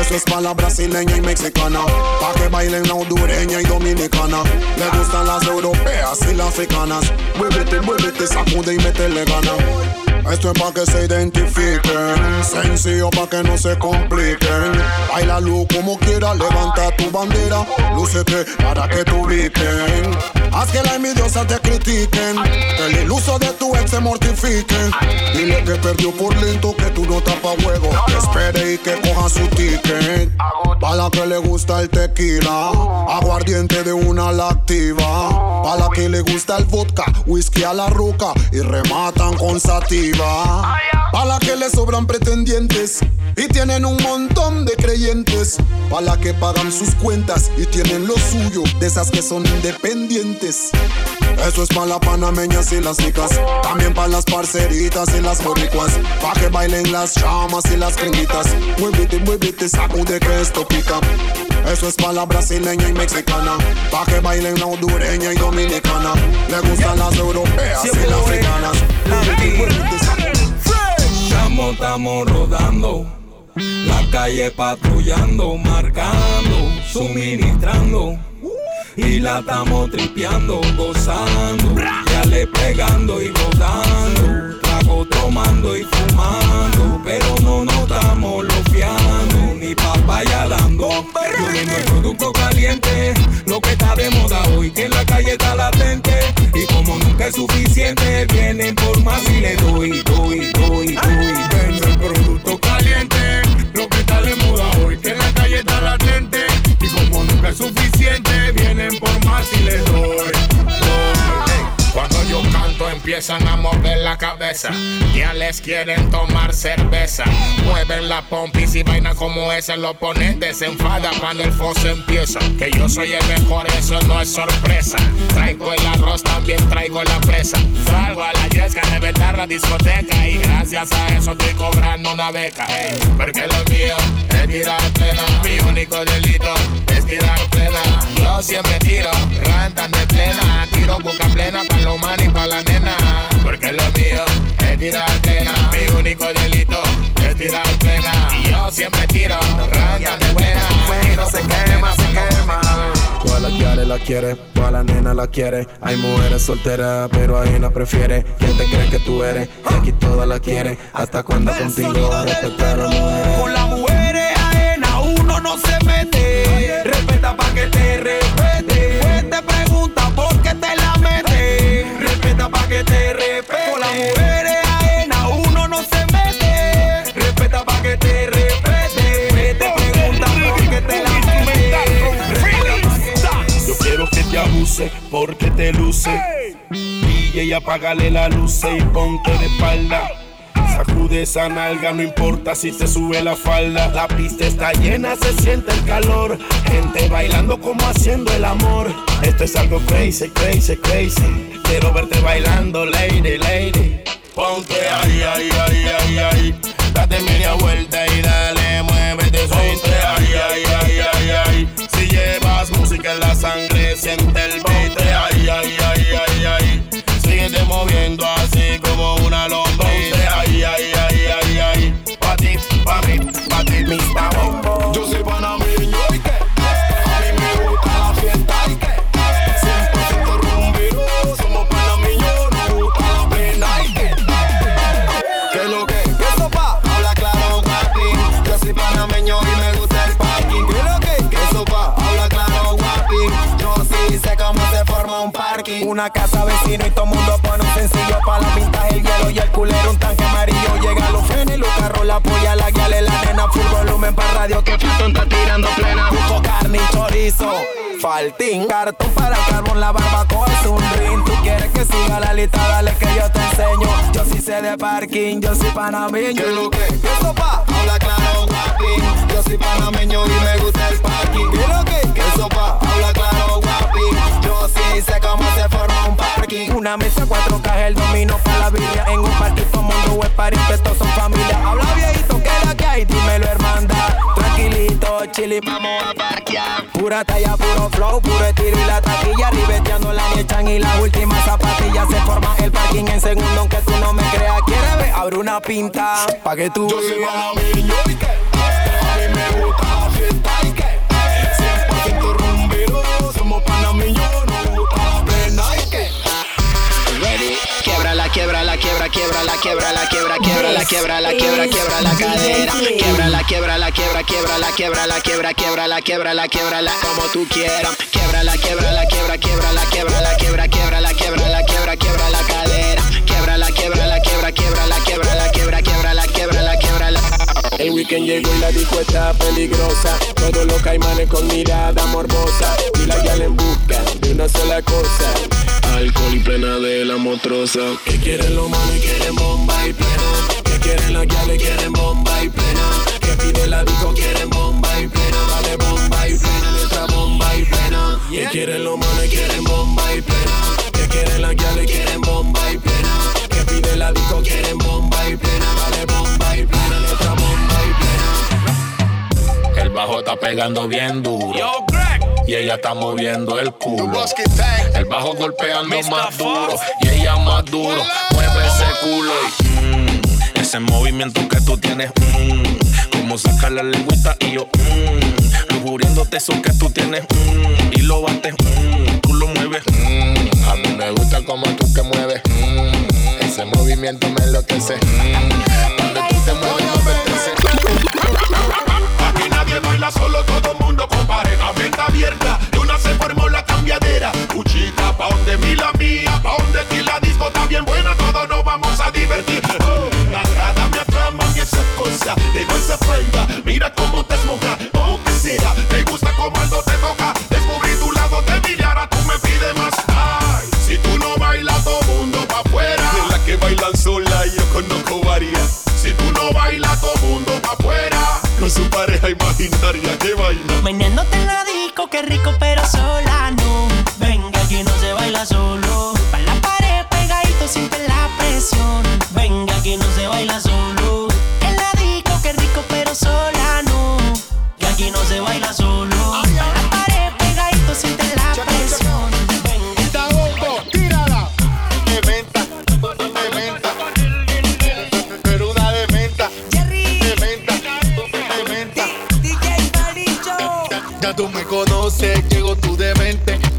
S16: Eso es para la brasileña y mexicana, pa' que bailen la hondureña y dominicana. Le gustan las europeas y las africanas. Muévete, muévete, sacude y métele gana. Esto es pa' que se identifiquen, sencillo pa' que no se compliquen. Bailalo como quiera, levanta tu bandera, lúcete para que te ubiquen. Haz que la envidiosa te critiquen, que el iluso de tu ex se mortifiquen. Dile que perdió por lento, que tú no tapas juego. Que espere y que coja su ticket. Pa' la que le gusta el tequila, aguardiente de una lactiva. Pa' la que le gusta el vodka, whisky a la ruca y rematan con sativa. Pa' la que le sobran pretendientes y tienen un montón de creyentes. Pa' la que pagan sus cuentas y tienen lo suyo, de esas que son independientes. Eso es pa' las panameñas y las chicas, también pa' las parceritas y las boricuas. Pa' que bailen las chamas y las cringuitas. Muévete, muévete, sacude que esto pica. Eso es pa' la brasileña y mexicana, pa' que bailen la hondureña y dominicana. Le gustan las europeas y las africanas.
S43: Estamos, estamos rodando, la calle patrullando, marcando, suministrando. Y la estamos tripeando, gozando, ya le pegando y rodando. Trago tomando y fumando, pero no nos estamos lofiando, ni papaya dando. Yo vendo el producto caliente, lo que está de moda hoy, que en la calle está latente. Y como nunca es suficiente, vienen por más y le doy, doy, doy, doy. Vendo el producto caliente, lo que está de moda hoy, que en la calle está latente. Nunca es suficiente, vienen por más y le doy,
S44: yo canto empiezan a mover la cabeza. Ya les quieren tomar cerveza. Mueven la pompis y vaina como esa. El oponente se enfada cuando el foso empieza. Que yo soy el mejor, eso no es sorpresa. Traigo el arroz, también traigo la presa. Traigo a la yesca, reventar la discoteca. Y gracias a eso estoy cobrando una beca. Porque lo mío es tirar plena. Mi único delito es tirar plena. Yo siempre tiro, rantan de plena. Tiro boca plena para los man y para la nena. Porque lo mío es tirar plena. Mi único delito es tirar plena. Y yo siempre tiro, rantan de plena. Tiro se quema, se quema.
S45: Todas las yales
S46: la quiere, toda la nena la quiere. Hay mujeres solteras, pero hay una prefiere. ¿Quién te crees que tú eres? Y aquí todas la quiere. Hasta cuando contigo respetar a las mujeres.
S47: Con las mujeres ajenas uno no se mete. Respeta pa' que te respete.
S48: Porque te luce. DJ, apágale la luz y ponte de espalda. Sacude esa nalga, no importa si te sube la falda. La pista está llena, se siente el calor. Gente bailando como haciendo el amor. Esto es algo crazy, crazy, crazy. Quiero verte bailando, lady, lady. Ponte ahí, ahí, ahí, ahí, ahí. Date media vuelta y dale, muévete, ponte ahí, ahí, ahí, ahí, ahí. Si llevas música en la sangre, siente el beat. Ahí, ahí, ahí, ahí, ahí. Síguete moviendo así pa' ti,
S47: Una casa vecino y todo mundo pone un sencillo para la pinta el hielo y el culero un tanque amarillo. Llega los frenes los carros la polla la guiale la nena full volumen para radio. Que Fulton está tirando plena busco carne y chorizo. Faltín cartón para carbón la barbacoa es un ring. Tú quieres que siga la lista dale que yo te enseño. Yo sí sé de parking yo soy panameño.
S13: Que lo que que sopa habla claro guapín. Yo soy panameño y me gusta el parking. Que lo que que sopa habla claro guapín. Yo sí sé cómo se forma un parking.
S47: Una mesa, cuatro cajas, el domino para la birria. En un parquito, mundo es party, que todos son familia. Habla viejito, que la que hay, dímelo hermandad Tranquilito, chili, vamos a parquear. Pura talla, puro flow, puro estilo y la taquilla. Ribeteando la niechan y las últimas zapatillas. Se forma el parking en segundo, aunque tú no me creas. ¿Quieres ver? Abre una pinta, pa' que tú
S13: Yo soy
S47: veas.
S13: panameño y que a mí me gusta la
S10: quiebra la quiebra la quiebra quiebra la quiebra la quiebra quiebra la cadera quiebra la quiebra la quiebra quiebra la quiebra la quiebra quiebra la quiebra la quiebra la como tú quieras quiebra la quiebra la quiebra quiebra la quiebra la quiebra quiebra la quiebra la quiebra quiebra la cadera quiebra la quiebra la quiebra quiebra la quiebra la
S46: El weekend llegó y la disco peligrosa. Todos los caimanes con mirada morbosa. Y la gal en busca de una sola cosa. Alcohol y plena de la motrosa. Que quieren los manos y quieren bomba y plena. Que quieren la gal quieren bomba y plena. Que pide la disco quieren bomba y plena. Dale bomba y plena, letra bomba y plena. Que quieren los manos y quieren bomba y plena. Que quieren la gal quieren bomba y plena. Que pide la disco quieren bomba y plena. Dale
S44: bajo está pegando bien duro. Y ella está moviendo el culo. El bajo golpeando más duro. Y ella más duro. Mueve ese culo. Y, mm, ese movimiento que tú tienes. mm, como sacar la lengüita y yo. Mm, lujuriéndote eso que tú tienes. mm, y lo bates. mm, tú lo mueves. mm, a mí me gusta como tú te mueves. mm, ese movimiento me enloquece. mm, cuando tú te mueves,
S3: nadie baila solo, todo mundo con pareja. Venta abierta, de una se formó la cambiadera. Cuchita, pa' donde mi la mía, pa' donde ti la disco está bien buena, todos nos vamos a divertir. Oh, nada me atrama y esa cosa, tengo esa prenda, mira cómo te esmoja, oh que será, te gusta como algo te toca, descubrí tu lado y ahora tú me pides más. Ay, Con su pareja imaginaria que baila.
S2: Meneándote en la disco, qué rico, pero sola no. Venga, aquí no se baila solo.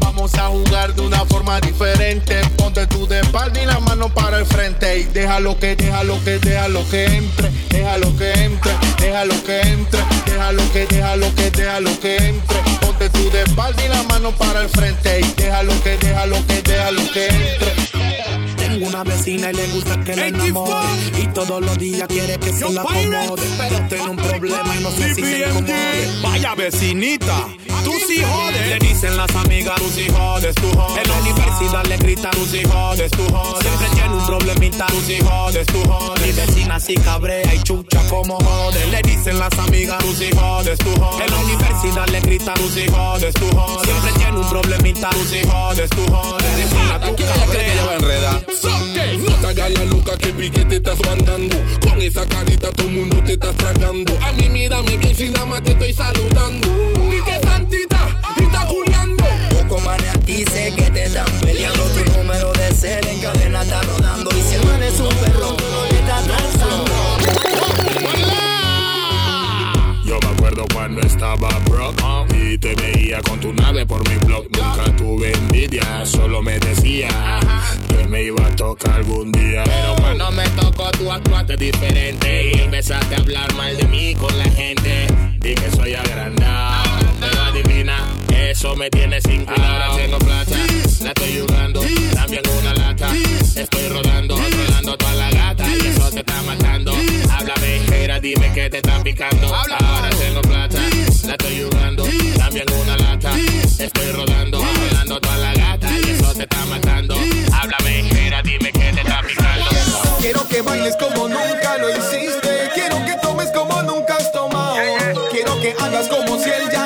S13: Vamos a jugar de una
S44: forma diferente. Ponte tú de espalda y la mano para el frente. Y déjalo que, deja lo que, deja lo que entre. Deja lo que entre, deja lo que entre. deja lo que, déjalo que, déjalo que entre. Ponte tú de espalda y la mano para el frente. Y déjalo que, deja lo que, deja lo que entre.
S14: Tengo una vecina y le gusta que la enamore Y todos los días quiere que se la acomode Pero tiene un problema y no sé si se
S49: Vaya vecinita, tú sí jodes. Le dicen las amigas, tú sí jodes, tú jodes.
S14: En la universidad le gritan,
S49: tú sí jodes, tú jodes.
S14: Siempre tiene un problemita,
S49: tú sí jodes, tú jodes.
S14: Mi vecina sí cabrea y chucha como jode
S49: Le dicen las amigas, tú sí jodes, tú jodes.
S14: En la universidad le gritan,
S49: tú sí jodes, tú jodes.
S14: Siempre tiene un problemita,
S49: tú sí jodes, tú jodes.
S14: Vecina, tú cabrea.
S49: va a enredar.
S43: No te hagas la loca que vi que te estás mandando. Con esa carita todo el mundo te está tragando. A mí mírame bien si nada más te estoy saludando. Ni que santita, y está culiando.
S45: Poco sé que te están peleando. Tu número de ser en cadena está rodando. Y si el man es un perro, no le estás danzando.
S44: Yo me acuerdo cuando estaba broke y te veía con tu nave por mi blog. Nunca tuve envidia, solo me decía que me iba a tocar algún día. Pero cuando me tocó, tú actuaste diferente y empezaste a hablar mal de mí con la gente. Di que soy agrandado, pero adivina, eso me tiene sin cuidado. Ahora tengo plata, la estoy jugando, también una lata. Estoy rodando, dime que te está picando. Ahora tengo plata, la estoy jugando, también una lata. Estoy rodando, rodando toda la gata y eso te está matando. Háblame, era, dime que te está picando.
S50: Quiero que bailes como nunca lo hiciste. Quiero que tomes como nunca has tomado. Quiero que hagas como si él ya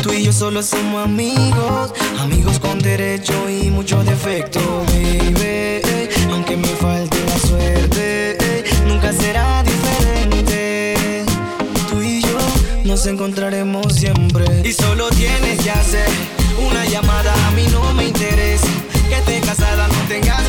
S50: Tú y
S14: yo solo somos amigos, amigos con derecho y muchos defectos, baby. Aunque me falte la suerte, nunca será diferente. Tú y yo nos encontraremos siempre. Y solo tienes que hacer una llamada, a mí no me interesa. Que estés casada, no tengas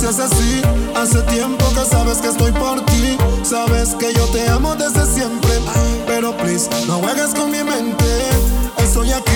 S16: seas así. Hace tiempo que sabes que estoy por ti. Sabes que yo te amo desde siempre. Pero please, no juegues con mi mente. Estoy aquí,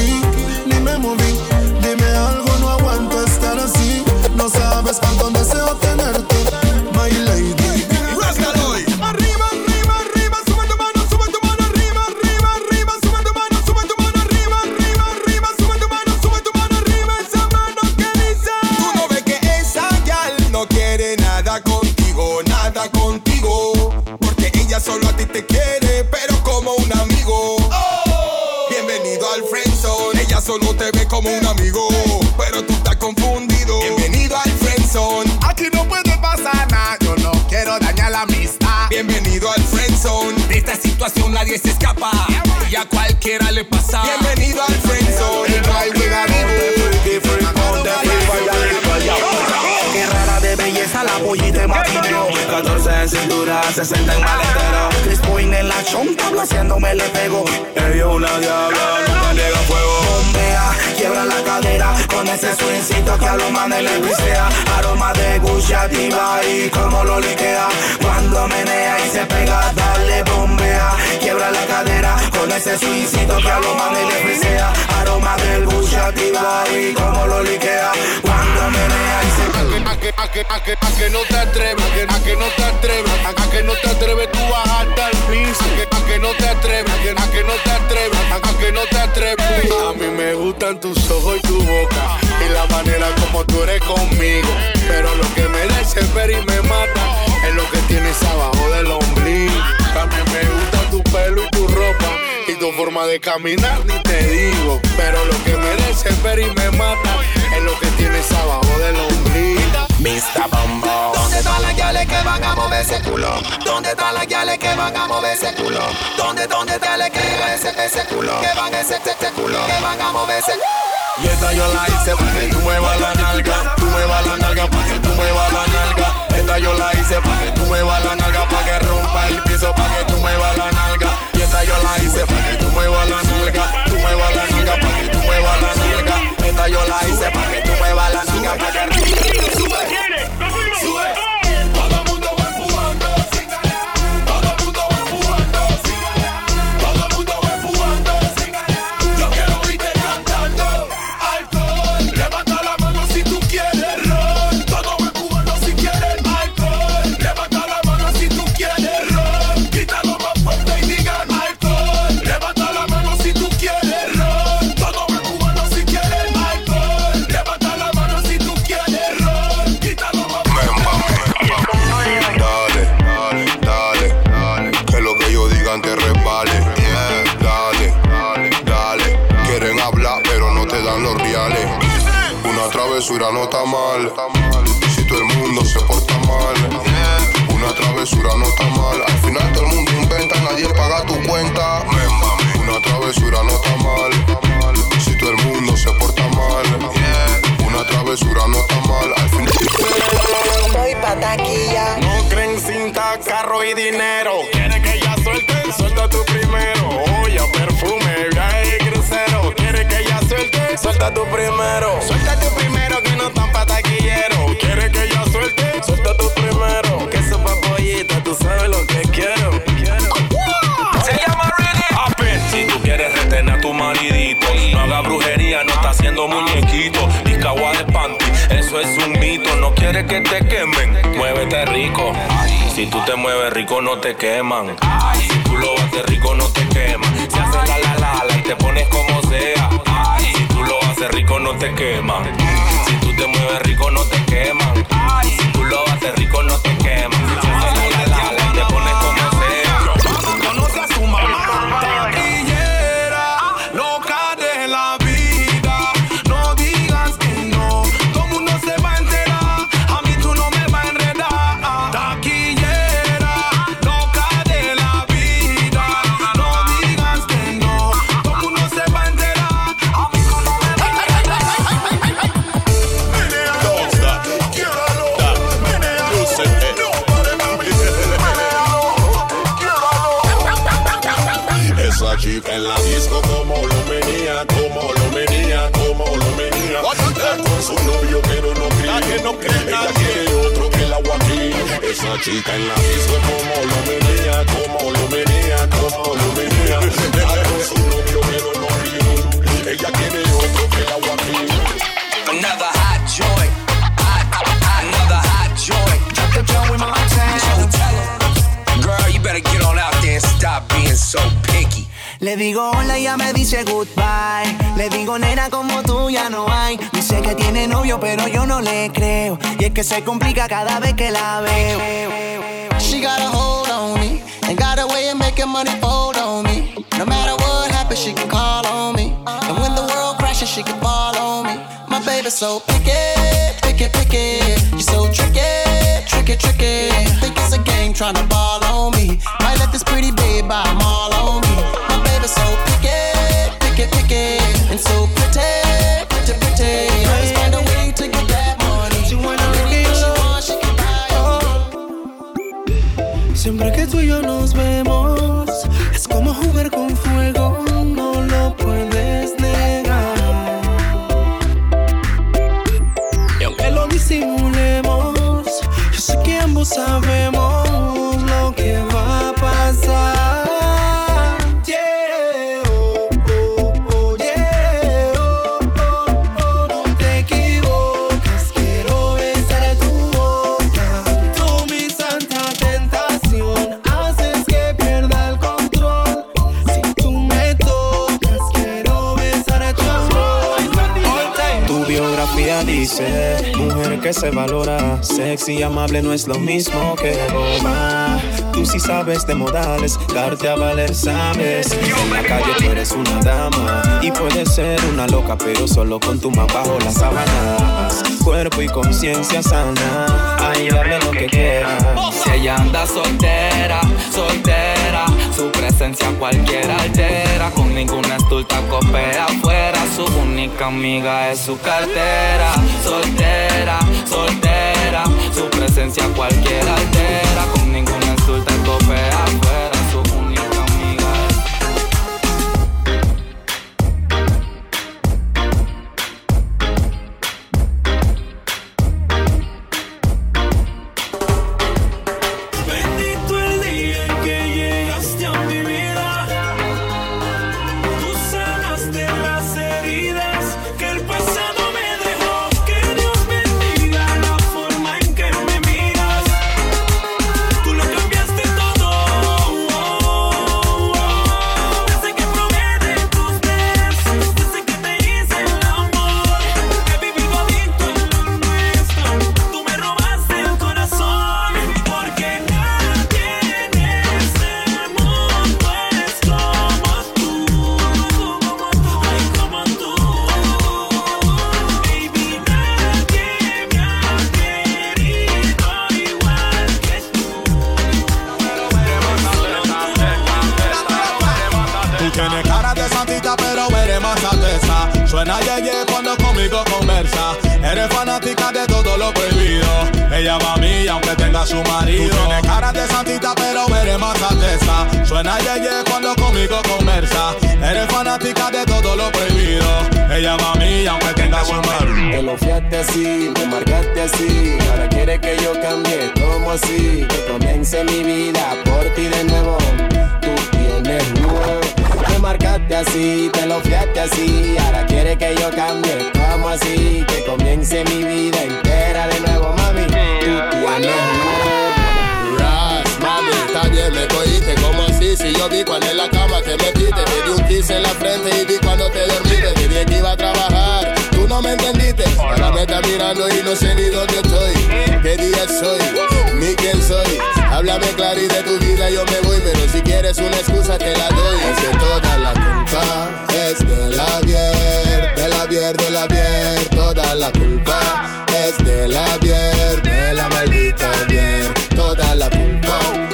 S50: como un amigo, pero tú estás confundido. Bienvenido al friendzone, aquí no puede pasar nada, yo no quiero dañar la amistad. Bienvenido al friendzone, de esta situación nadie se escapa, y a cualquiera le pasa. Bienvenido al friendzone,
S14: Qué rara de belleza la pollita de matineo 14 en cintura, 60 en maletero. Chris Point en la chonta, haciéndome le pego. Ella es una diabla, nunca niega fuego. Bombea, quiebra la cadera Con ese swingcito que a los manes le brisea Aroma de Gucci y como lo liquea. Cuando menea y se pega, dale bombea. Quiebra la cadera con ese swingcito que a los manes le brisea Aroma del Gucci y como lo liquea Cuando menea y se pega
S44: A que, a que, a que, a que no te atreves, a que, a que no te atreves, a, a que no te atreves tú bajarte al piso, a que, a no te atreves, a que, a que no te atreves, a, a que no te atreves. A mí me gustan tus ojos y tu boca y la manera como tú eres conmigo, pero lo que me desespera y me mata es lo que tienes abajo del ombligo. A mí me gusta tu pelo y tu ropa Y tu forma de caminar ni te digo. Pero lo que merece ver y me mata es lo que tienes abajo del ombligo.
S51: Mr. Bumbo. ¿Dónde están las guiales que van a mover ese culo? ¿Dónde están las guiales que van a mover ese culo? ¿Dónde, dónde están las que van ese, ese culo? Que van ese, ese culo? Que van a mover ese
S44: Y esta yo la hice para que tú muevas la nalga, tú muevas la nalga para que tú muevas la nalga. Esta yo la hice para que tú muevas la nalga, para que rompa el piso, para que tú muevas la nalga. Y esta yo la hice para que tú muevas la nalga, tú muevas la nalga, para que tú muevas la nalga. Yo la hice para que tú muevas la nalga, para que
S9: travesura no está mal. Si todo el mundo se porta mal. Una travesura no está mal. Al final todo el mundo inventa, nadie paga tu cuenta. Una travesura no está mal. Si todo el mundo se porta mal. Una travesura no está mal. Al final.
S10: Estoy pa' taquilla.
S44: No creen cinta, carro y dinero. Quiere que ya suelte, suelta tú primero. Suelta tú primero. Suelta tú primero que no tan pataquillero. Quiere que ya suelte, suelta tú primero. Que eso pollita, tú sabes lo que quiero.
S51: Se llama.
S4: Apen, si tú quieres retener a tu maridito, no haga brujería, no está haciendo muñequito. Discagua de panty, eso es un mito. No quiere que te quemen, muévete rico. Si tú te mueves rico, no te queman. Si tú lo haces rico, no te queman. Si haces la la la la y te pones como sea. Haces rico, no te queman. Si tú te mueves rico, no te queman.
S52: Chica en la disco como lo venía, como lo venía, como lo venía.
S14: Le digo hola y ella me dice goodbye. Le digo nena como tú ya no hay. Dice que tiene novio pero yo no le creo. Y es que se complica cada vez que la veo.
S10: She got a hold on me and got a way of making money fold on me. No matter what happens, she can call on me. And when the world crashes, she can fall on me. My baby's so picky, picky, picky. You're so tricky, tricky, tricky. Think it's a game trying to ball on me. Might let this pretty babe buy 'em all on me. Baby's so picky, picky, picky. And so pretty, pretty, pretty. Always find a way to get that money. She wanna Anything she wants, she can buy.
S14: Siempre que tú y yo nos vemos, es como jugar con fuego, no lo puedes negar. Y aunque lo disimulemos, yo sé que ambos sabemos que
S40: se valora, sexy y amable no es lo mismo que boba.
S14: Tú sí sabes de modales, darte a valer sabes. En la calle tú eres una dama y puedes ser una loca, pero solo con tu mapa bajo las sábanas. Cuerpo y conciencia sana, ahí dale lo que quieras.
S53: Si ella anda soltera, soltera, su presencia cualquiera altera. Con ninguna estulta copea afuera, su única amiga es su cartera. Soltera, soltera, su presencia cualquiera altera. Con ninguna estulta copea afuera,
S4: alteza. Suena yeye cuando conmigo conversa. Eres fanática de todo lo prohibido. Ella va a mí, aunque tenga su marido. Tú tienes cara de santita, pero eres más alteza. Suena yeye cuando conmigo conversa. Eres fanática de todo lo prohibido. Ella va a mí, aunque tenga su marido.
S5: Te lo fiaste así, me marcaste así. Ahora quiere que yo cambie, como así? Que comience mi vida por ti de nuevo. Tú tienes nuevo. Marcaste así, te lo fiaste así. Ahora quiere que yo cambie, como así? Que comience mi vida entera de nuevo, mami. Tú tienes.
S10: Ras, mami, bien, me cogiste como así Si yo vi cuando en la cama te metiste Te di un kiss en la frente y vi cuando te dormiste Te dije que iba a trabajar, tú no me entendiste Ahora me estás mirando y no sé ni dónde estoy ¿Qué día soy? Ni quién soy Háblame claro y de tu vida yo me voy Pero si quieres una excusa te la doy. Es que toda la culpa es de la bier De la bier, de la bier Toda la culpa es de la bier De la maldita bier Toda la culpa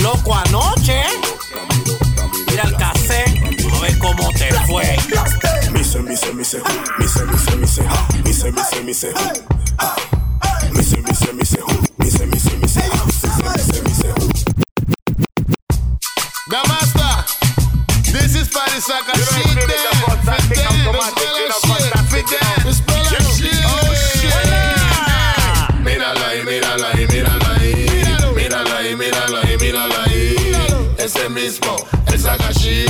S54: loco anoche. Mira el cassette. A ver cómo te fue.
S28: Mise, mise, mise, mise, mise, mise, mise, mise, mise. Mise, mise, mise, mise, mise, mise, mise, mise,
S10: master, this is Paris Saka shit there. Ese mismo, el saca shit.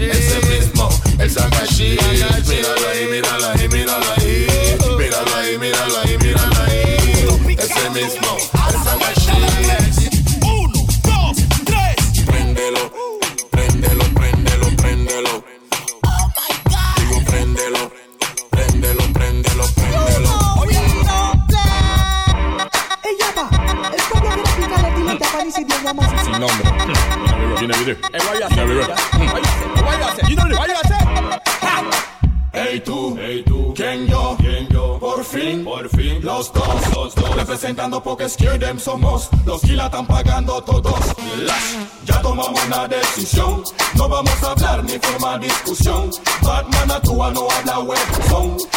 S10: Ese mismo, el saca shit. Mírala ahí, mírala ahí, mírala ahí. Mírala ahí, mírala ahí, mírala ahí. Ese mismo, el saca shit.
S4: Uno, dos, tres.
S28: Préndelo, préndelo, préndelo, préndelo. Digo, préndelo, préndelo, préndelo, préndelo.
S3: Ella va, el pueblo quiere picarle dile te aparece Dios nada más.
S4: Sin nombre. Viene video, viene video. Viene video.
S10: Hey tú, hey tú, ¿quién yo? ¿Quién yo? Por fin, por fin, lo
S22: los dos, los dos. Representando porque Them somos los que la están pagando todos. Lash, ya tomamos una decisión. No vamos a hablar ni formar discusión. Batman actúa, no habla web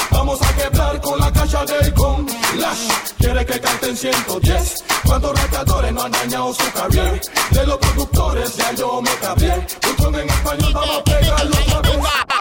S22: Vamos a quebrar con la caja del con. Lash, quiere que canten 110. ¿Cuántos recadores no han dañado su carrera? De los productores ya yo me cabré. Un en español, vamos a pegarlo otra vez.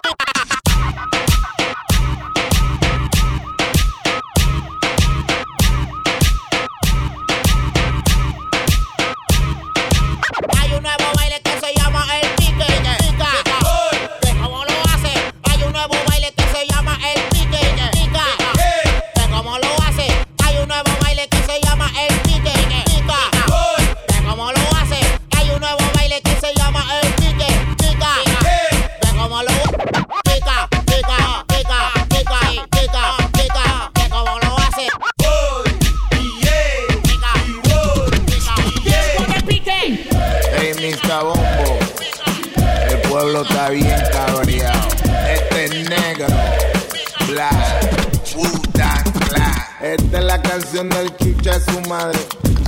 S10: Esta es la canción del chucha de su madre,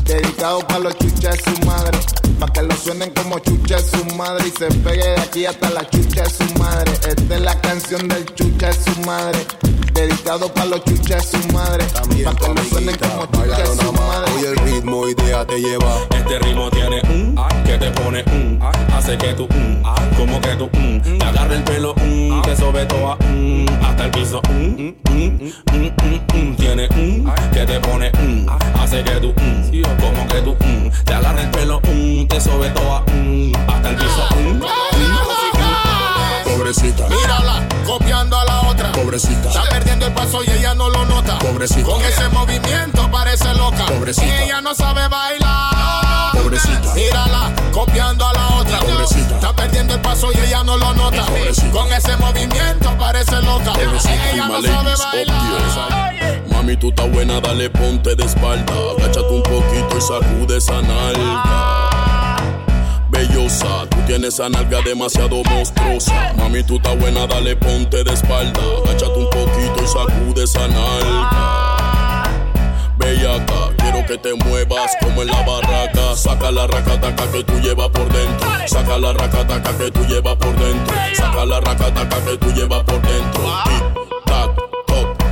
S10: dedicado para los chuchas de su madre. Pa' que lo suenen como chucha de su madre y se pegue de aquí hasta la chucha de su madre. Esta es la canción del chucha de su madre, dedicado para los chuchas de su madre. Pa' que lo suenen como chucha de su madre.
S3: Hoy el ritmo idea te lleva.
S4: Este ritmo tiene un que te pone un hace que tú un como que tú un te agarre el pelo un te sobe un hasta el piso un un, un, un, un. tiene un que te pone un hace que tú un como que tú un te agarre el pelo un te sobe un hasta el piso un
S3: Pobrecita,
S55: Mírala, copiando a la otra.
S3: pobrecita,
S55: Está perdiendo el paso y ella no lo nota.
S3: Pobrecita.
S55: Con ese movimiento parece loca.
S3: Pobrecita.
S55: Ella no sabe bailar.
S3: Pobrecita.
S55: Mírala, copiando a la otra.
S3: Pobrecita.
S55: Está perdiendo el paso y ella no lo nota.
S3: Pobrecita.
S55: Con ese movimiento parece loca.
S3: Pobrecita,
S55: Ella no sabe bailar.
S3: Mami, tú estás buena, dale ponte de espalda. Agáchate un poquito y sacude esa nalga. Bellosa, tú tienes esa nalga demasiado monstruosa. Mami, tú estás buena, dale ponte de espalda. Agáchate un poquito y sacude esa nalga. Bellaca, quiero que te muevas como en la barraca. Saca la racataca que tú llevas por dentro. Saca la racataca que tú llevas por dentro. Saca la racataca que tú llevas por dentro. Tic, tac,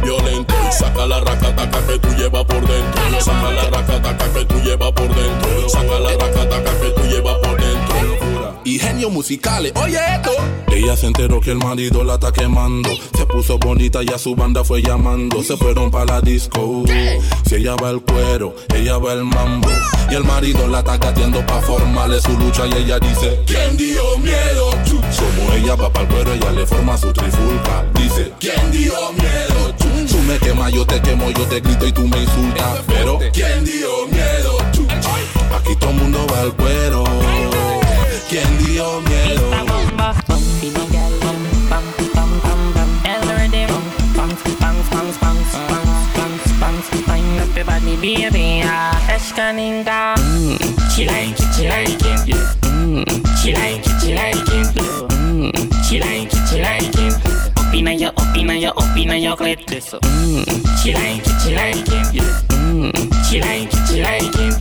S3: violento. Saca la racataca que tú llevas por dentro. Saca la racataca que tú llevas por dentro. Saca la racataca que tú llevas por dentro.
S22: Y genios musicales, oye esto.
S4: Ella se enteró que el marido la está quemando. Se puso bonita y a su banda fue llamando. Se fueron para la disco. Si ella va el cuero, ella va el mambo. Y el marido la está gateando pa' formarle su lucha. Y ella dice:
S22: ¿Quién dio miedo?
S4: Como ella va para el cuero, ella le forma su trifulca. Dice:
S22: ¿Quién dio miedo?
S4: Me quemas, yo te quemo, yo te grito y tú me insultas. Pero
S22: ¿Quién dio miedo?
S4: Aquí todo el mundo va al cuero. ¿Quién dio miedo?
S6: Opina yo, opina yo, opina yo, clip eso. She like it, she like it. She like it, she like it.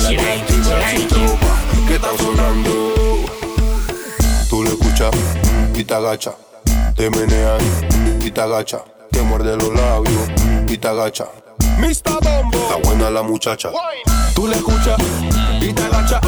S6: She like it, she like it.
S9: ¿Qué está sonando? Tú lo escuchas y te agacha, te meneas y te agacha, te muerde los labios y te agacha.
S22: Mr. Bombo.
S9: Está buena la muchacha.
S22: Tú le escuchas y te agacha,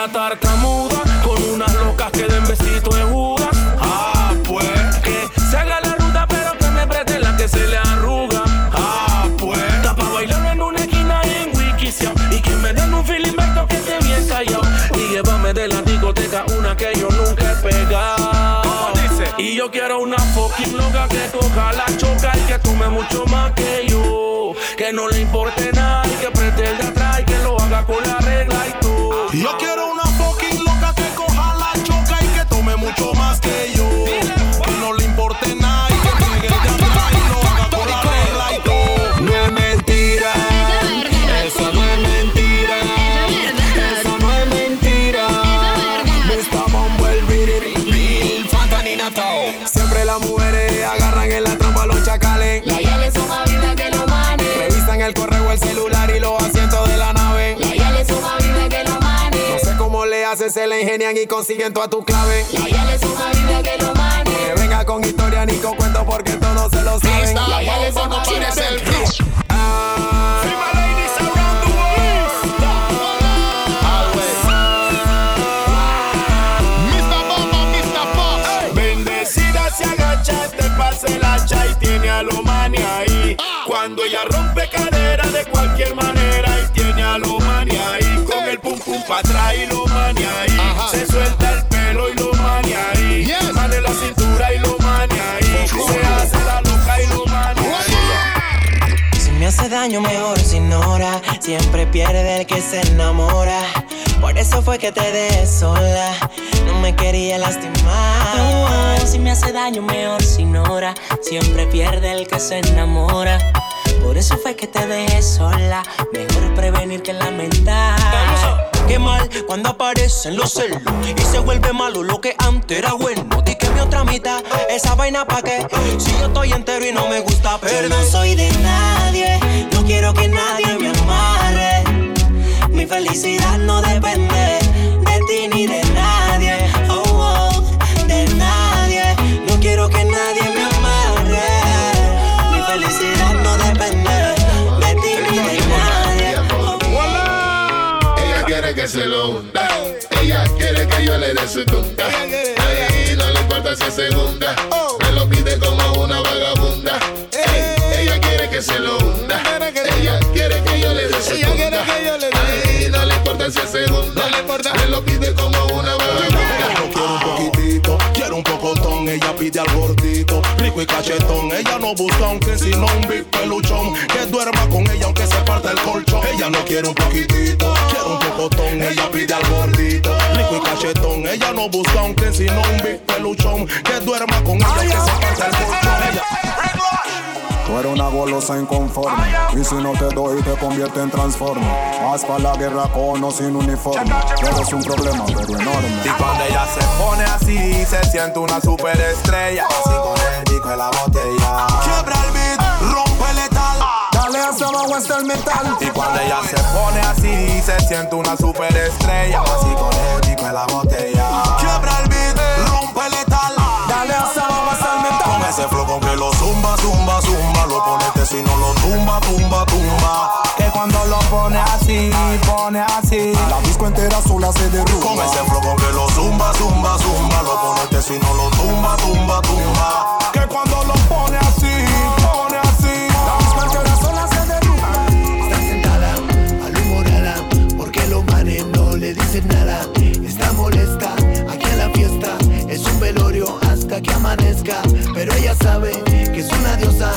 S4: la tartamuda con unas locas que den besito de judas. Ah, pues. Que se haga la ruta, pero que me preste la que se le arruga. Ah, pues. Está pa' bailar en una esquina y en Wikisia. Y que me den un feeling Berto, que esté bien callado. Y llévame de la discoteca una que yo nunca he pegado. Y yo quiero una fucking loca que coja la choca y que tome mucho más que yo. Que no le importe
S56: ingenian y consiguen toda tu clave.
S57: La yale es una vida que lo mane.
S56: Que venga con historia ni con cuento porque todos se lo saben.
S52: La yale es una vida el.
S56: Ah,
S7: se el hacha y tiene a lo ahí. Cuando ella rompe cadera hace
S58: daño, mejor se ignora. Siempre pierde el que se enamora. Por eso fue que te dejé sola. No me quería lastimar.
S2: Si me hace daño, mejor se ignora. Siempre pierde el que se enamora. Por eso fue que te dejé sola. Mejor prevenir que lamentar.
S58: Qué mal cuando aparecen los celos y se vuelve malo lo que antes era bueno. Di que mi otra mitad, esa vaina pa' qué. Si yo estoy entero y no me gusta
S2: Yo
S58: perder.
S2: no soy de no quiero que nadie me amarre. Mi felicidad no depende de ti ni de nadie. Oh, oh, de nadie. No quiero que nadie me amarre. Mi felicidad no depende de ti ni de nadie.
S52: Ella quiere que se lo hunda. Ella quiere que yo le dé su tunda. Ahí no le importa si es segunda. Me lo pide como una vagabunda. Ey, ella quiere que se lo hunda. No le importa segunda. Lo pide como una vagabunda.
S22: Quiero un poquitito, quiero un pocotón, ella pide al gordito, rico y cachetón. Ella no busca aunque sino un big peluchón, que duerma con ella aunque se parta el colchón. Ella no quiere un poquitito, quiere un pocotón, ella pide al gordito, rico y cachetón. Ella no busca aunque sino un big peluchón, que duerma con ella aunque se parta el colchón.
S16: Tú eres una golosa inconforme Y si no te doy te convierte en transforme Vas pa' la guerra con o sin uniforme Eres un problema pero enorme
S22: Y cuando ella se pone así, se siente una superestrella. Así con el disco la botella. Quiebra el beat, rompe letal.
S16: Dale hasta abajo hasta el metal
S22: Y cuando ella se pone así, se siente una superestrella. Así con el disco la botella. Quiebra el beat, rompe letal.
S16: Dale hasta abajo hasta el metal
S22: Con ese flow con que lo zumba, zumba, zumba. Ponete si no lo tumba, tumba, tumba. Que cuando lo pone así, pone así.
S16: La disco entera sola se derrumba
S22: Con ese flow con que lo zumba, zumba, zumba. Lo ponete si no lo tumba, tumba, tumba. Que cuando lo pone así, pone así.
S16: La disco entera sola se derrumba
S59: Está sentada, malhumorada, porque los manes no le dicen nada. Está molesta, aquí en la fiesta es un velorio hasta que amanezca. Pero ella sabe que es una diosa,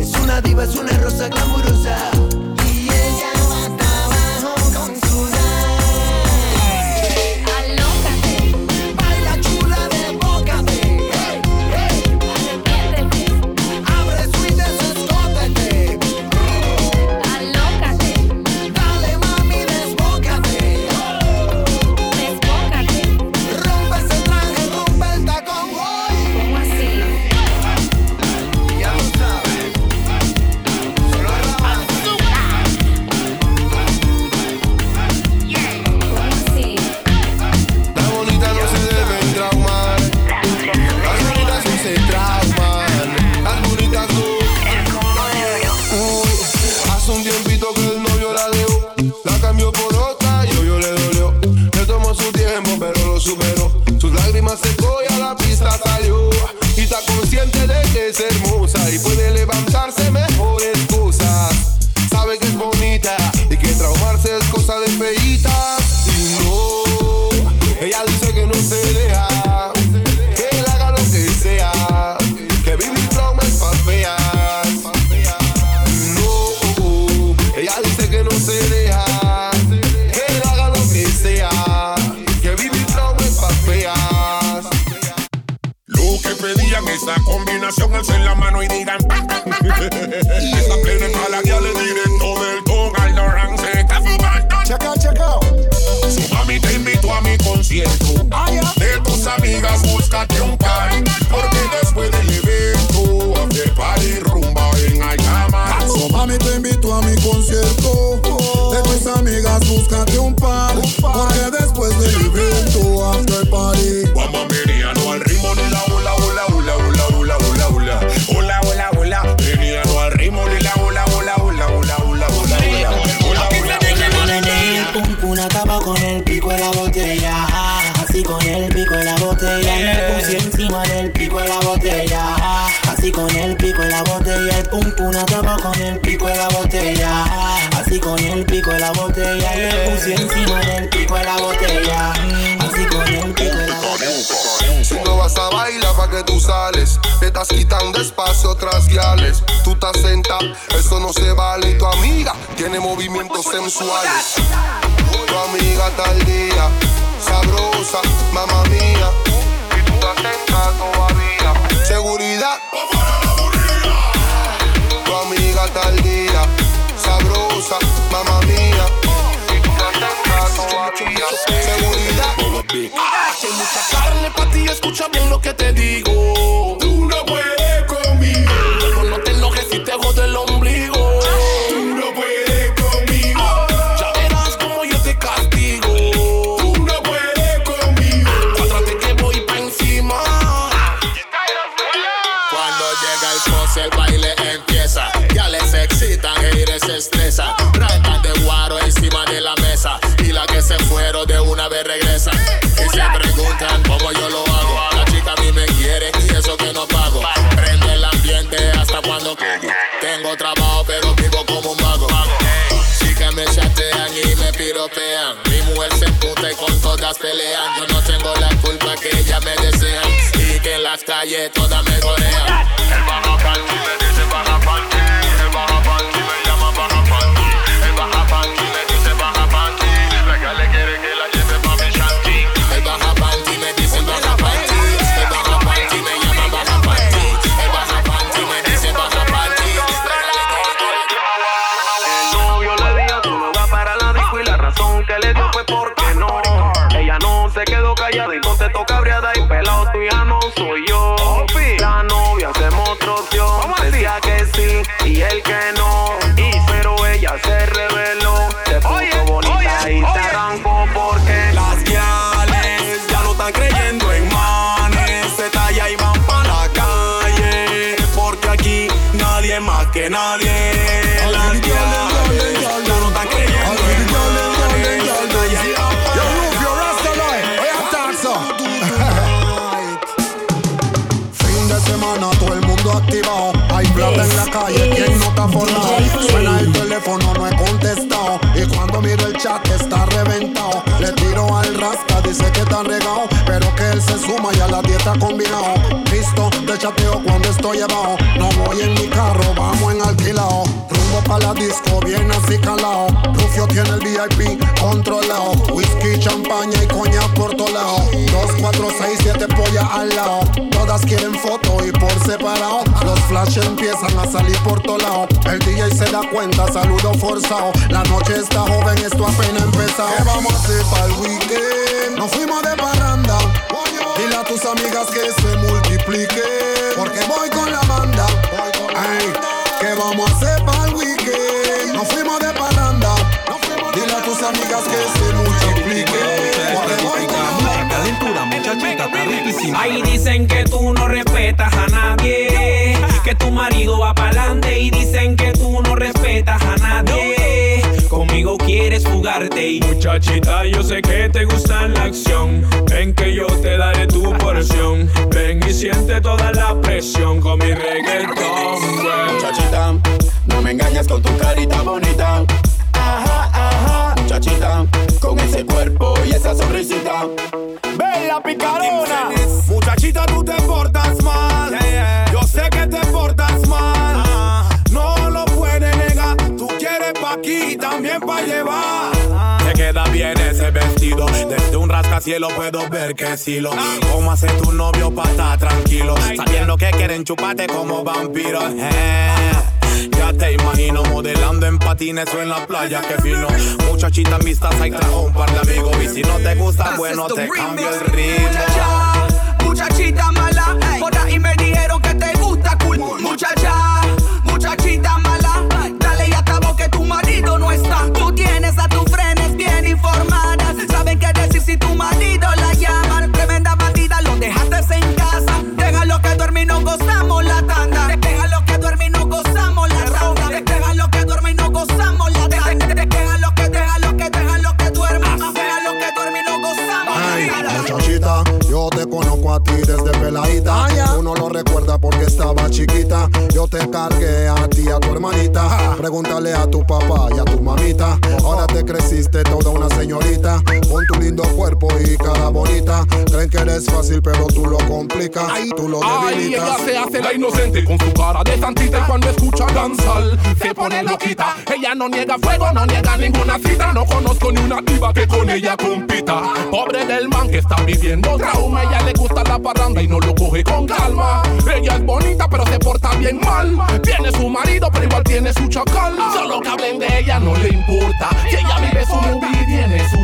S59: es una diva, es una rosa glamurosa.
S9: Lágrimas secó a la pista salió. Y está consciente de que es hermosa y puede levantarse mejores
S7: combinación, alcen la mano y digan. Ah, ah, ah, Esta plena es para la guía, le directo del con Aldo Rance.
S16: Checa, checa. Su mami te
S22: invitó a mi concierto. De tus amigas, búscate un par. Porque después del evento, after party, rumba en Ayama.
S60: Su mami te invitó a mi concierto. De tus amigas, búscate un par. Porque después del evento, after party. Vamos a al ritmo de la ola, ola, ola, ola. Pum pum acaba con el pico de la botella. Así con el pico de la botella. Me puse encima del pico de la botella. Así con el pico de la botella.
S9: Si no vas a bailar pa' que tú sales Te estás quitando espacio tras guiales Tú estás sentado, eso no se vale Y tu amiga tiene movimientos sensuales Tu amiga tal día Sabrosa, mamá mía Y tú estás sentada todavía Seguridad Amiga tal día. Sabrosa, mamá mía. Seguridad.
S22: Hay mucha carne para ti, escucha bien lo que te
S52: Tengo trabajo, pero vivo como un vago. Sí que me chatean y me piropean. Mi mujer se emputa y con todas pelean. Yo no tengo la culpa que ellas me desean. Y que en las calles todas me gorean. El baja
S16: te chateo cuando estoy abajo. No voy en mi carro, vamos en alquilado. Rumbo pa' la disco, bien así calado. Rufio tiene el VIP controlado. Whisky, champaña y coña por todo lado. Dos, cuatro, seis, siete pollas al lado. Todas quieren foto y por separado. Los flashes empiezan a salir por todo lado. El DJ se da cuenta, saludo forzado. La noche está joven, esto apenas empezado. ¿Qué vamos a hacer para el weekend? Nos fuimos de parranda. Dile a tus amigas que se multiplique. Que se multiplique. Porque voy con la banda.
S13: Calentura, muchachita, está riquísima. Ahí dicen que tú no respetas a nadie. Que tu marido va pa'lante y dicen que tú no respetas a nadie. Conmigo quieres fugarte y muchachita, yo sé que te gusta la acción. Ven que yo te daré tu porción. Ven y siente toda la presión con mi reggaetón.
S61: Muchachita, no me engañes con tu carita bonita. Con ese cuerpo y esa sonrisita.
S62: Bella picarona. Muchachita, tú te portas mal. Yo sé que te portas mal. No lo puedes negar. Tú quieres pa' aquí y también pa' llevar. Te queda bien ese vestido. Desde un rascacielos puedo ver que sí lo. ¿Cómo hace tu novio pa' estar tranquilo? Sabiendo que quieren chuparte como vampiros. Eh. Te imagino modelando en patines o en la playa, que fino. Muchachitas amistas, hay trajo un par de amigos. Y si no te gusta, bueno, te cambio el ritmo.
S63: Muchachita mala, por ahí me dijeron que te gusta cool. Muchacha, muchachita mala, dale y acabo que tu marido no está. Tú tienes a tus frenes bien informadas, saben qué decir si tu marido le
S16: recuerda porque estaba chiquita. Yo te cargué a ti, a tu hermanita. Pregúntale a tu papá y a tu mamita. Ahora te creciste toda una señorita. Con tu lindo cuerpo y cara bonita. Creen que eres fácil, pero tú lo complicas. Tú lo
S22: Ay, ella se hace la inocente con su cara de santita y cuando escucha danzar se pone loquita. Ella no niega fuego, no niega ninguna cita. No conozco ni una diva que con ella compita. Pobre del man que está viviendo trauma. Ella le gusta la parranda y no lo coge con calma. Ella es bonita pero se porta bien mal. Tiene su marido pero igual tiene su chacal. Solo que hablen de ella no le importa. Que ella vive su movie y tiene su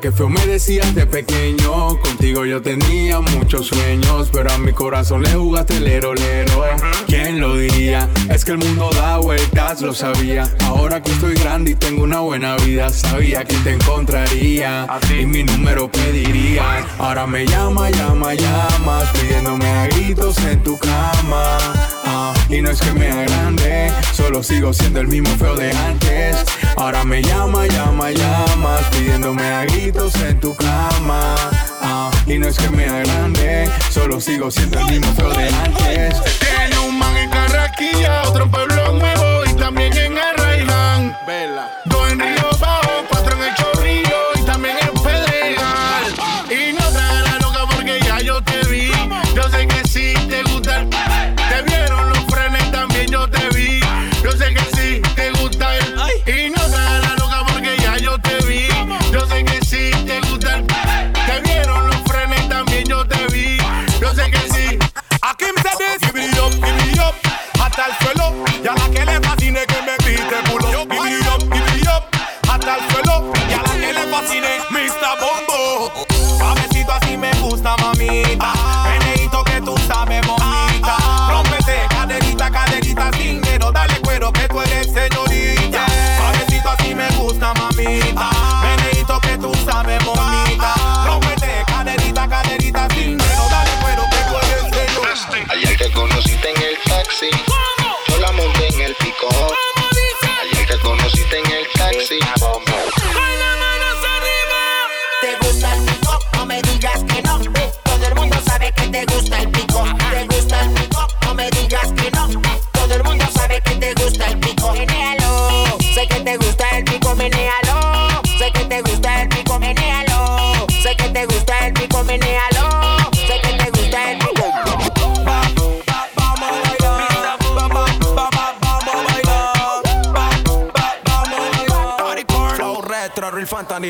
S22: que
S25: feo me decías de pequeño. Contigo yo tenía muchos sueños, pero a mi corazón le jugaste lero lero. ¿Quién lo diría? Es que el mundo da vueltas, lo sabía. Ahora que estoy grande y tengo una buena vida, sabía que te encontraría y mi número pediría. Ahora me llama, llama, llamas, pidiéndome a gritos en tu cama. Ah, y no es que me agrande, solo sigo siendo el mismo feo de antes. Ahora me llama, llama, llamas, pidiéndome a gritos en tu cama. Ah, y no es que me agrande, solo sigo siendo el mismo feo de antes.
S6: Tiene un man en Carraquilla, otro en Pueblo Nuevo y también en Arraiján.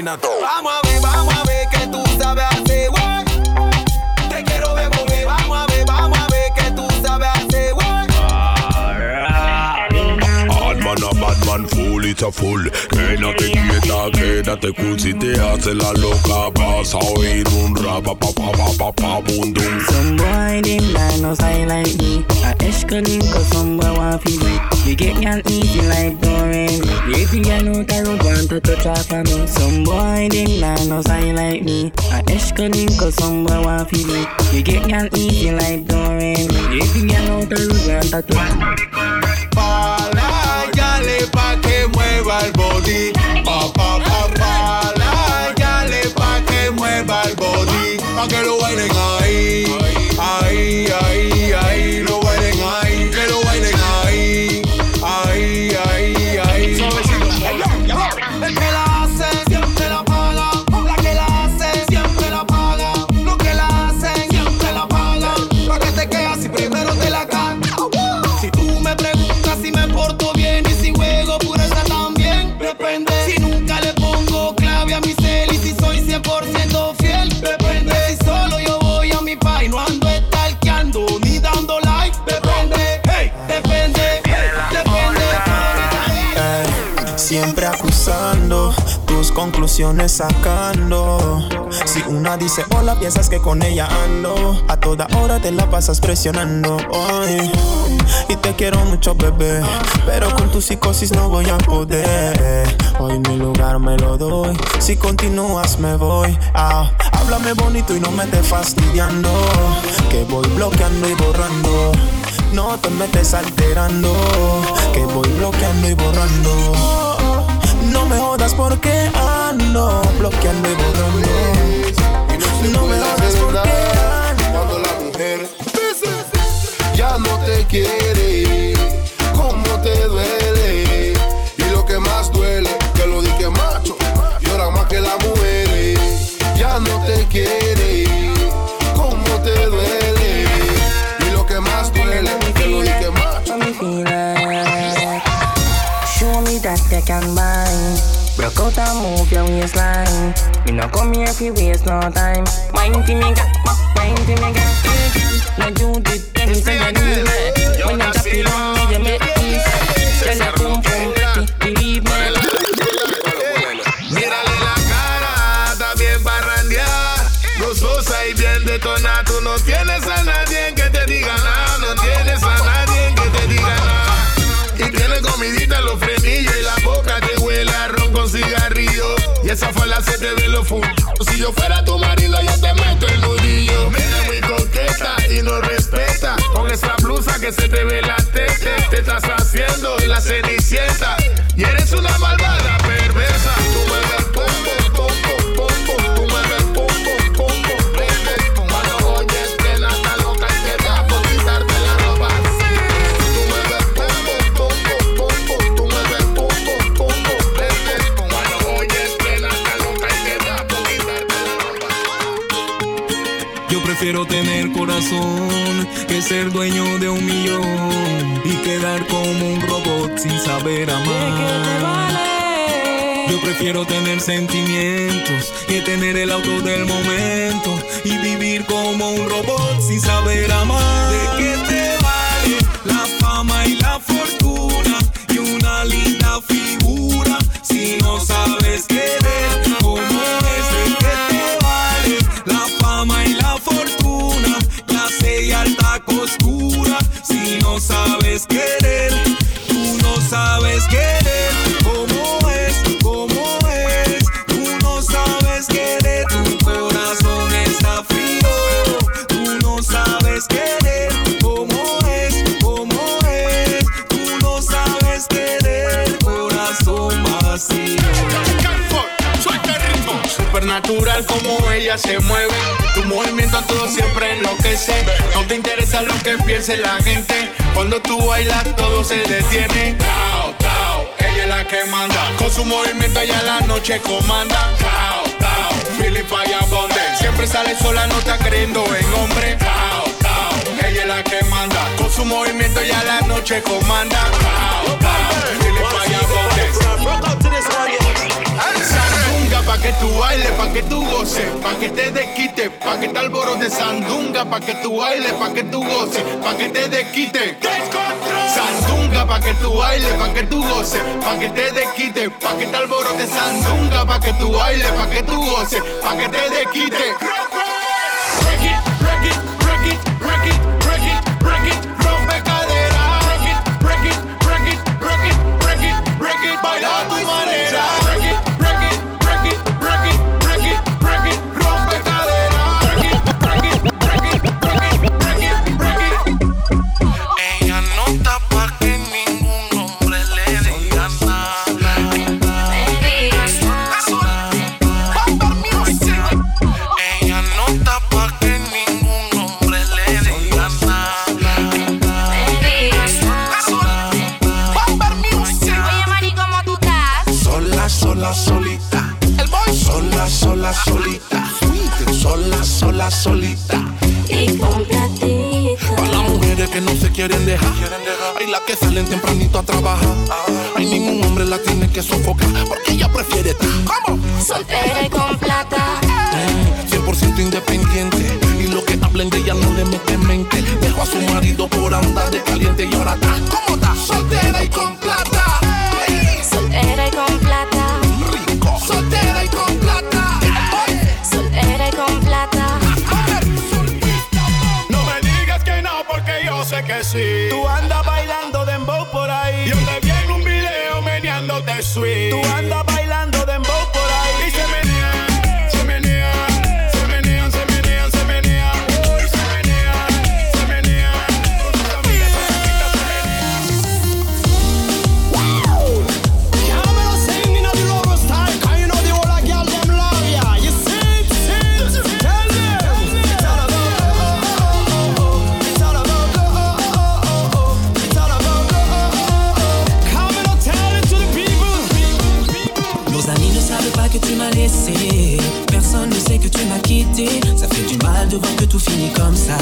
S14: Real fantanina. Vamos a ver, vamos a ver que tú sabes hacer, guay. Te quiero ver mover, vamos a ver, vamos a ver que tú sabes hacer, guay.
S3: Hard man a bad man, full it's a full. Quédate quieta, quédate cool si te hace la loca. Vas a oír un rap, pa pa pa pa pa pa bum dum.
S64: Some boy them lie no style like me. A Eshkalin cause some boy want fi me. You get y'all easy like Doreen. You think I know that don't want to touch off of me. Some boy lie no style like me. A cause some boy want fi me. You get easy like Doreen. You think I know that don't want to touch
S14: pa' que mueva el body. Pa, pa, pa, para, yale pa' que mueva el body. Pa' que lo bailen ahí. Ahí, ahí, ahí. Lo
S13: conclusiones sacando. Si una dice hola, piensas que con ella ando. A toda hora te la pasas presionando. Y te quiero mucho, bebé. Pero con tu psicosis no voy a poder. Hoy mi lugar me lo doy. Si continúas, me voy. Ah, háblame bonito y no me estés fastidiando. Que voy bloqueando y borrando. No te metes alterando. Que voy bloqueando y borrando. No me jodas porque ando bloqueando y borrando. No me jodas porque
S9: Cuando la mujer ya no te quiere,
S65: can bind. Broke out and move your waistline. No come here if you waste no time. Mind to.
S52: Mírale la cara, está bien parrandear. Gozosa y bien detonada. Tú no tienes a nadie Y esa fue la sete de los fundos. Si yo fuera tu marido, yo te meto el nudillo. Mira muy coqueta y no respeta. Con esa blusa que se te ve la tete. Te estás haciendo la cenicienta. Y eres una malvada
S13: ser dueño de un millón y quedar como un robot sin saber amar. Yo prefiero tener sentimientos que tener el auto del momento y vivir como un robot sin saber amar. ¿De qué
S52: Supernatural como ella se mueve. Tu movimiento a todo siempre enloquece. No te interesa lo que piense la gente. Cuando tú bailas todo se detiene. Tao, tao, ella es la que manda. Con su movimiento ella la noche comanda. Tao, tao, Philip Abonde. Siempre sale sola, no está creyendo en hombre. Tao, tao, ella es la que manda. Con su movimiento ella la noche comanda. Tao, tao, Philip. Pa' que tú bailes, pa' que tú goces, pa' que te desquite, pa' que te alborotes sandunga, pa' que tú bailes, pa' que tú goces, pa' que te desquite. Sandunga pa' que tú bailes, pa' que tú goces, pa' que te desquite, pa' que te alborotes sandunga, pa' que tú bailes, pa' que tú goces, pa' que te desquite.
S22: Sola, solita.
S65: Y completita.
S22: Para las mujeres que no se quieren dejar. Hay las que salen tempranito a trabajar. Hay ningún hombre la tiene que sofocar. Porque ella prefiere estar. ¿Cómo?
S65: Soltera y con plata.
S22: 100% independiente. Y lo que hablen de ella no le mete mente. Dejó a su marido por andar de caliente y ahora está. ¿Cómo está? Soltera y con plata.
S66: Tú andas bailando dembow por ahí. Yo te vi en un video meneándote sweet. Tú
S67: Ça fait du mal de voir que tout finit comme ça.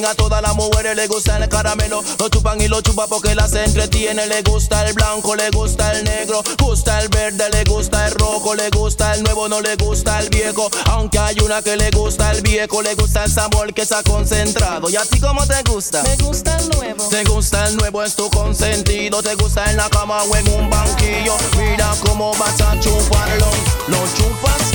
S68: a
S14: todas las mujeres, le gusta el caramelo. Lo chupan y lo chupa porque las entretiene. Le gusta el blanco, le gusta el negro, gusta el verde, le gusta el rojo, le gusta el nuevo, no le gusta el viejo. Aunque hay una que le gusta el viejo, le gusta el sabor que está concentrado. ¿Y a ti cómo te gusta?
S69: Me gusta el nuevo.
S14: Te gusta el nuevo, es tu consentido. Te gusta en la o en un banquillo. Mira cómo vas a chuparlo. Lo chupas